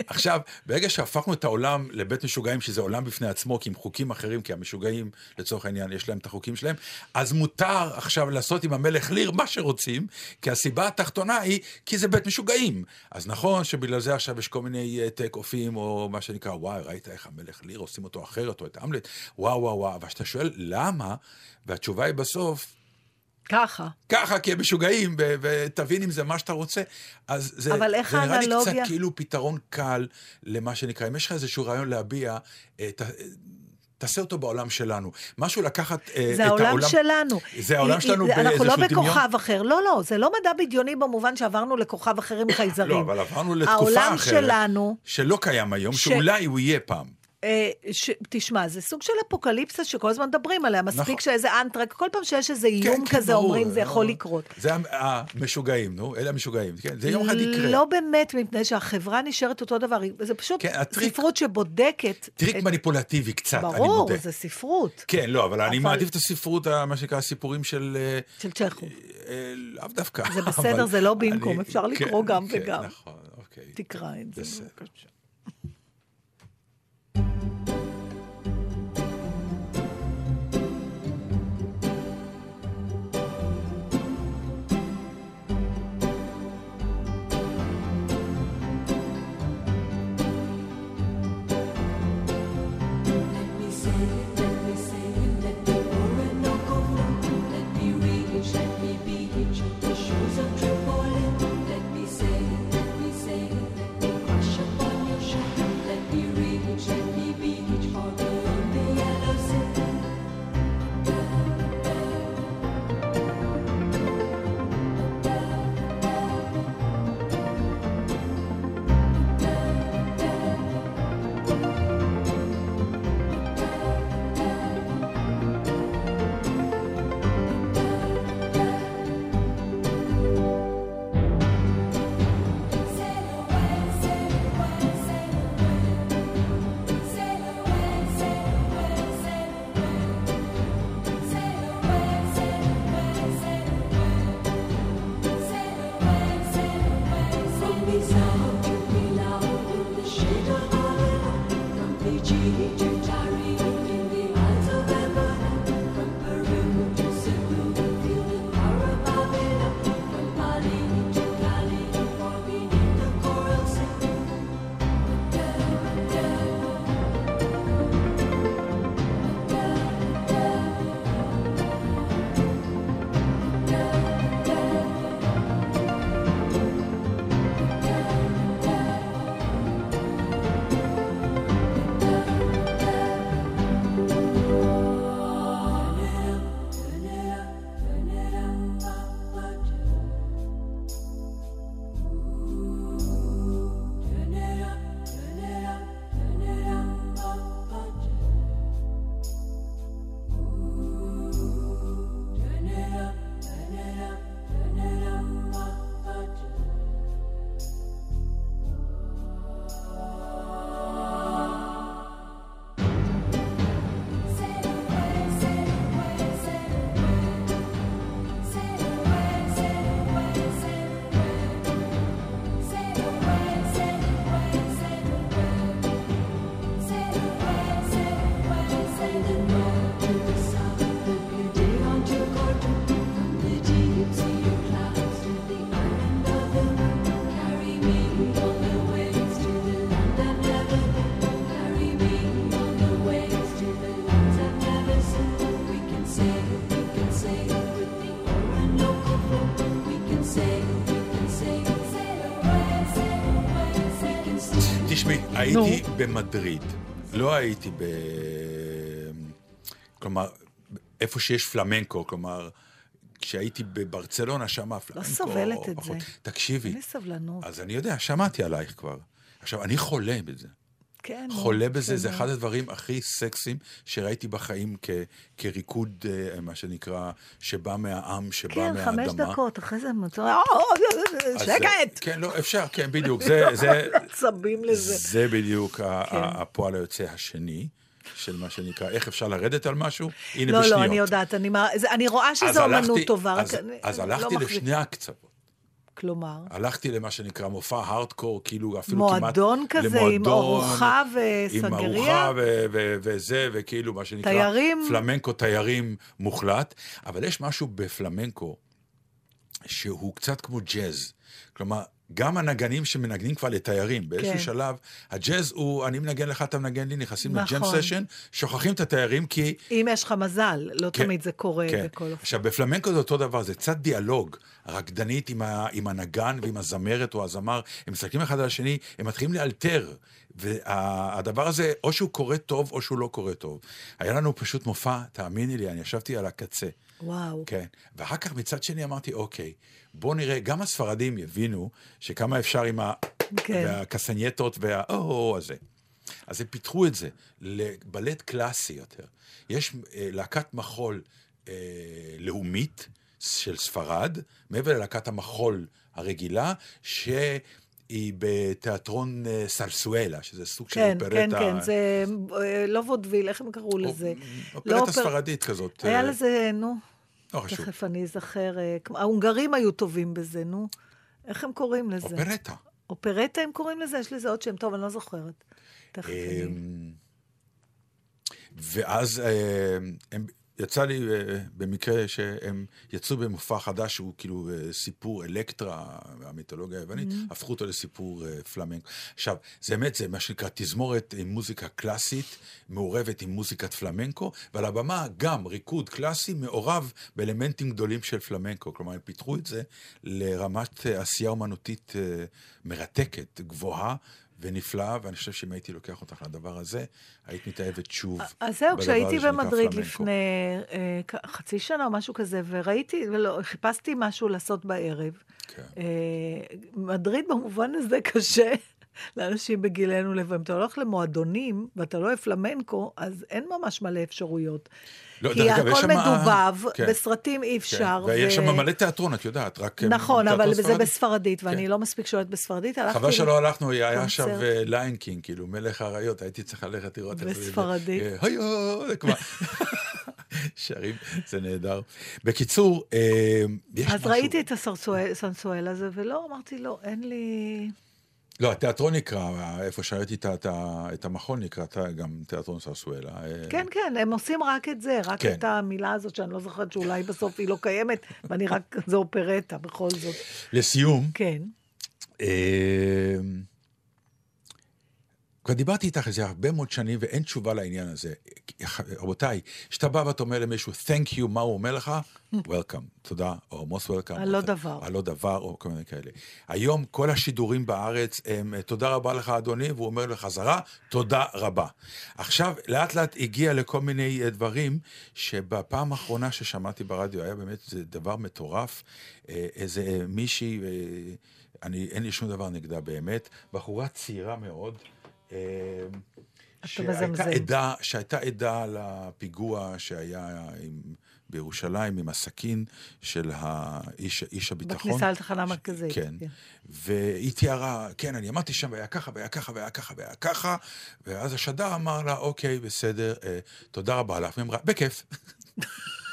עכשיו, ברגע שהפכנו את העולם לבית משוגעים, שזה עולם בפני עצמו, כי עם חוקים אחרים, כי המשוגעים, לצורך העניין, יש להם את החוקים שלהם, אז מותר עכשיו לעשות עם המלך ליר מה שרוצים, כי הסיבה התחתונה היא, כי זה בית משוגעים. אז נכון שבגלל זה עכשיו יש כל מיני אה, טק אופים, או מה שנקרא, וואי, ראית איך המלך ליר עושים אותו אחרת, או את המלט, וואו, וואו, וואו, אבל כשאתה שואל למה, והתשובה היא בסוף,
ככה.
ככה, כי הם משוגעים, ותבין אם זה מה שאתה רוצה. אז זה,
אבל איך
זה נראה לי
האנלוגיה?
קצת כאילו פתרון קל למה שנקרא. אם יש לך איזשהו רעיון להביע, אה, ת, תעשה אותו בעולם שלנו. משהו לקחת אה, את
זה
העולם...
העולם שלנו.
זה העולם שלנו
אנחנו לא
באיזשהו דמיון?
בכוכב אחר. לא, לא, זה לא מדע בדיוני במובן שעברנו לכוכב אחר עם [LAUGHS] חייזרים.
לא, אבל עברנו לתקופה
העולם
אחרת.
שלנו,
שלא קיים היום,
ש-
שאולי הוא יהיה פעם.
אה, ש... תשמע, זה סוג של אפוקליפסה שכל הזמן מדברים עליה. מספיק
נכון.
שאיזה אנטרק, כל פעם שיש איזה איום
כן,
כזה,
ברור,
אומרים, זה יכול
לא.
לקרות.
זה המ- המשוגעים, נו, אלה המשוגעים. כן, זה יום אחד יקרה.
לא באמת, מפני שהחברה נשארת אותו דבר. זה פשוט
כן, הטריק-
ספרות שבודקת.
טריק
את-
מניפולטיבי קצת, אני
ברור,
מודה.
זה ספרות.
כן, לא, אבל אני
אבל-
מעדיף את הספרות, מה שנקרא, הסיפורים של... אה,
של צ'כוב.
אה, לאו דווקא.
זה בסדר,
אבל
זה לא במקום,
אני-
אפשר
כן,
לקרוא גם
כן,
וגם.
נכון, אוקיי.
תקרא את זה,
בסדר. במדריד, לא הייתי ב... כלומר, איפה שיש פלמנקו, כלומר, כשהייתי בברצלונה, שם הפלמנקו...
לא סובלת את
פחות.
זה.
תקשיבי,
אין לי סבלנות.
אז אני יודע, שמעתי עלייך כבר. עכשיו, אני חולה בזה.
כן.
חולה בזה, זה
בסדר.
אחד הדברים הכי סקסיים שראיתי בחיים כ- כריקוד, אה, מה שנקרא, שבא מהעם, שבא
כן,
מהאדמה.
חמש דקות, אחרי זה מצא,
אז זה-
שקט!
כן, לא, אפשר, כן, בדיוק. זה, [LAUGHS] זה,
עצבים לזה.
זה בדיוק
כן.
הפועל היוצא השני. של מה שנקרא, איך אפשר לרדת על משהו? הנה
לא,
בשניות.
לא, אני יודעת, אני מה- זה- אני רואה
אז
שזו אומנות
הלכתי-
טובה, רק
אז,
אני
אז
לא
הלכתי
מחזיק-
לשני הקצוות.
כלומר,
הלכתי למה שנקרא מופע הארדקור, כאילו אפילו כמעט...
מועדון כזה, עם
למועדון,
ארוחה
עם
וסנגריה?
ארוחה ו- ו- וזה, וכאילו מה שנקרא...
תיירים?
פלמנקו תיירים מוחלט. אבל יש משהו בפלמנקו שהוא קצת כמו ג'אז. כלומר, גם הנגנים שמנגנים כבר לתיירים, באיזשהו
כן.
שלב, הג'אז הוא, אני מנגן לך, אתה מנגן לי, נכנסים לג'ם
נכון.
סשן, שוכחים את התיירים כי...
אם יש לך מזל, לא
כן,
תמיד זה קורה
כן.
בכל אופן.
עכשיו, בפלמנקו זה אותו דבר, זה קצת דיאלוג. הרקדנית עם, ה, עם הנגן ועם הזמרת או הזמר, הם מסתכלים אחד על השני, הם מתחילים לאלתר. והדבר הזה, או שהוא קורה טוב, או שהוא לא קורה טוב. היה לנו פשוט מופע, תאמיני לי, אני ישבתי על הקצה.
וואו.
כן. ואחר כך מצד שני אמרתי, אוקיי, בוא נראה, גם הספרדים יבינו שכמה אפשר עם ה...
כן.
והקסנייטות והאו הזה. אז הם פיתחו את זה לבלט קלאסי יותר. יש אה, להקת מחול אה, לאומית של ספרד, מעבר ללהקת המחול הרגילה, שהיא בתיאטרון אה, סלסואלה, שזה סוג של
כן,
אופרטה.
כן, כן, זה אה, לא וודוויל, איך הם קראו לזה? לא
אופרטה
אופר-
ספרדית כזאת.
היה
אה,
לזה, נו,
לא חשוב.
תכף אני אזכר. ההונגרים היו טובים בזה, נו. איך הם קוראים לזה?
אופרטה.
אופרטה הם קוראים לזה? יש לזה עוד שם טוב, אני לא זוכרת. תכף אני...
אמ, ואז הם, יצא לי אה, במקרה שהם יצאו במופע חדש שהוא כאילו אה, סיפור אלקטרה, המיתולוגיה היוונית,
Mm-hmm.
הפכו אותו לסיפור אה, פלמנקו. עכשיו, זה באמת, זה מה שנקרא תזמורת עם מוזיקה קלאסית, מעורבת עם מוזיקת פלמנקו, ועל הבמה גם ריקוד קלאסי מעורב באלמנטים גדולים של פלמנקו. כלומר, הם פיתחו את זה לרמת עשייה אומנותית אה, מרתקת, גבוהה. ונפלאה, ואני חושב שאם הייתי לוקח אותך לדבר הזה, היית מתאהבת שוב.
אז זהו, כשהייתי במדריד. לפני אה, חצי שנה או משהו כזה, וראיתי, ולא, חיפשתי משהו לעשות בערב.
כן.
אה, מדריד במובן הזה קשה לאנשים בגילנו לב. אם אתה הולך למועדונים ואתה לא אוהב פלמנקו, אז אין ממש מלא אפשרויות.
לא,
כי
דרך
הכל
שמה-
מדובב,
כן.
בסרטים אי
כן.
אפשר.
ויש
ו-
שם מלא תיאטרון, את יודעת, רק... אה,
נכון, אבל זה
ספרדי.
בספרדית, ואני
כן.
לא מספיק שולטת בספרדית.
חבל שלא הלכנו, היה
קונצרט.
ליינקינג, כאילו, מלך האריות, הייתי צריך ללכת לראות את זה.
בספרדית.
אה, היו, זה כבר... [LAUGHS] שרים, זה נהדר. בקיצור, אה, יש משהו...
אז ראיתי את הסנסואל הזה, ולא, אמרתי, לא, אין לי...
לא, התיאטרון נקרא, איפה שראיתי את המכון נקרא גם תיאטרון סרסואלה. אה,
כן, כן, הם עושים רק את זה, רק
כן.
את המילה הזאת שאני לא זוכרת שאולי בסוף היא לא קיימת, [LAUGHS] ואני רק, זה אופרטה בכל זאת.
לסיום,
כן.
אה, כבר דיברתי איתך על זה הרבה מאוד שנים ואין תשובה לעניין הזה. רבותיי, כשאתה בא ואתה אומר למישהו, Thank you, מה הוא אומר לך? Welcome, תודה, או most welcome.
על לא
או-
דבר.
על לא דבר, או כל מיני כאלה. היום כל השידורים בארץ הם, תודה רבה לך, אדוני, והוא אומר לחזרה, תודה רבה. עכשיו, לאט לאט הגיע לכל מיני אה, דברים, שבפעם האחרונה ששמעתי ברדיו היה באמת, זה דבר מטורף. אה, איזה אה, מישהי, אה, אני, אין לי שום דבר נגדה באמת, בחורה צעירה מאוד. אה, שהייתה. עדה, שהייתה עדה לפיגוע שהיה עם, בירושלים עם הסכין של האיש, איש הביטחון.
בכניסה לתחנה המרכזית,
כן.
כן.
והיא תיארה, כן, אני אמרתי שם, והיה ככה, והיה ככה, והיה ככה, והיה ככה, ואז השדר אמר לה, אוקיי, בסדר, אה, תודה רבה לך. והיא אמרה, בכיף. [LAUGHS]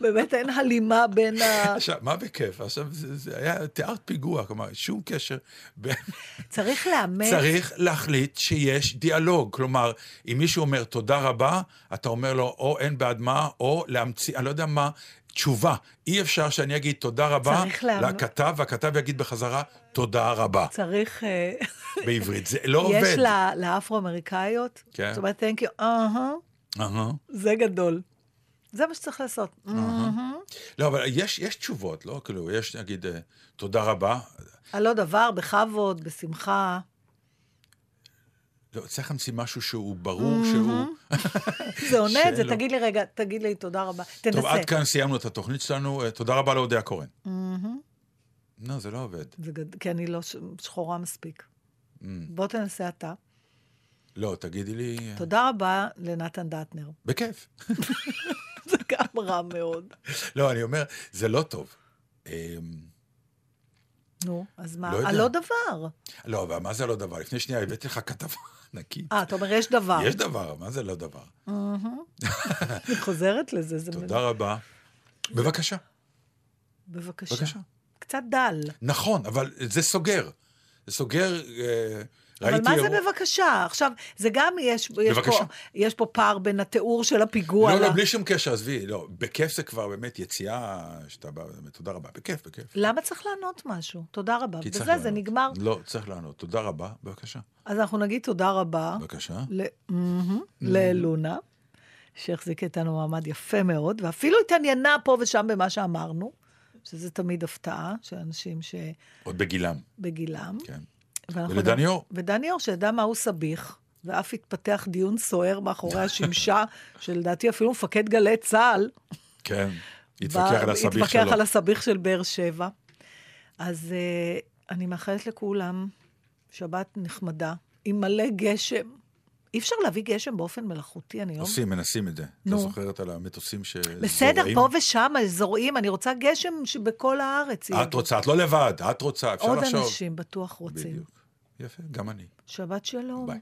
באמת אין הלימה בין ה...
עכשיו, מה בכיף? עכשיו, זה, זה היה, תיארת פיגוע, כלומר, שום קשר בין...
צריך לאמץ...
צריך להחליט שיש דיאלוג. כלומר, אם מישהו אומר תודה רבה, אתה אומר לו או אין בעד מה, או להמציא, אני לא יודע מה, תשובה. אי אפשר שאני אגיד תודה רבה לכתב, והכתב יגיד בחזרה תודה רבה
צריך... אה,
בעברית. זה לא עובד.
יש לאפרו-אמריקאיות,
כן.
זאת אומרת, יו, אהה,
אהה.
זה גדול. זה מה שצריך לעשות.
לא, אבל יש, תשובות, לא? כאילו, יש, נגיד, אה, תודה רבה.
על לא דבר, בכבוד, בשמחה.
לא, צריך להמציא משהו שהוא ברור שהוא...
זה עונה את זה. תגיד לי רגע, תגיד לי תודה רבה.
טוב,
תנסה.
עד כאן סיימנו את התוכנית שלנו. אה, תודה רבה לאודיה קורן. לא, זה לא עובד.
כי אני לא. שחורה מספיק.
Mm.
בוא תנסה אתה.
לא, תגידי לי... אה,
תודה רבה לנתן דטנר.
בכיף. [LAUGHS]
גם רע מאוד.
לא, אני אומר, זה לא טוב. אמ,
נו, אז מה?
לא יודע.
על לא דבר.
לא, אבל מה זה לא דבר? לפני שנייה הבאתי לך כתבה [LAUGHS] ענקית.
אה, אתה אומר, יש דבר.
יש דבר, מה זה לא דבר? [LAUGHS]
אני חוזרת לזה, זה...
תודה רבה. בבקשה,
בבקשה.
בבקשה.
קצת דל.
נכון, אבל זה סוגר. זה סוגר, אה,
אבל. מה זה
אירוע-
בבקשה? עכשיו, זה גם יש, יש, פה. יש פה פער בין התיאור של הפיגוע.
לא, לא, בלי שום קשר, עזבי, לא, בכיף זה כבר באמת יציאה שאתה בא, באמת, תודה רבה, בכיף, בכיף.
למה צריך לענות משהו? תודה רבה. בזה זה
לענות.
נגמר.
לא, צריך לענות. תודה רבה, בבקשה.
אז אנחנו נגיד תודה רבה
בבקשה.
ל- ללונה, שהחזיקה איתנו מעמד יפה מאוד, ואפילו התעניינה פה ושם במה שאמרנו, שזה תמיד הפתעה של אנשים
עוד בגילם,
שבגילם.
כן. ולדני אור.
ודני אור, שידע מה הוא סביך, ואף התפתח דיון סוער מאחורי [LAUGHS] השמשה, שלדעתי אפילו מפקד גלי צה"ל,
כן. התווכח על הסביך
התווכח
שלו.
על הסביך של באר שבע. אז uh, אני מאחלת לכולם שבת נחמדה, עם מלא גשם. אי אפשר להביא גשם באופן מלאכותי, אני לא...
עושים, מנסים את זה. אתה
נו.
זוכרת על המטוסים שזורעים?
בסדר, פה ושם, זורעים, אני רוצה גשם שבכל הארץ.
את רוצה, את לא לבד, את רוצה, אפשר
עוד
לחשוב.
אנשים בטוח רוצים.
בדיוק. יפה, גם אני.
שבת שלום.
ביי.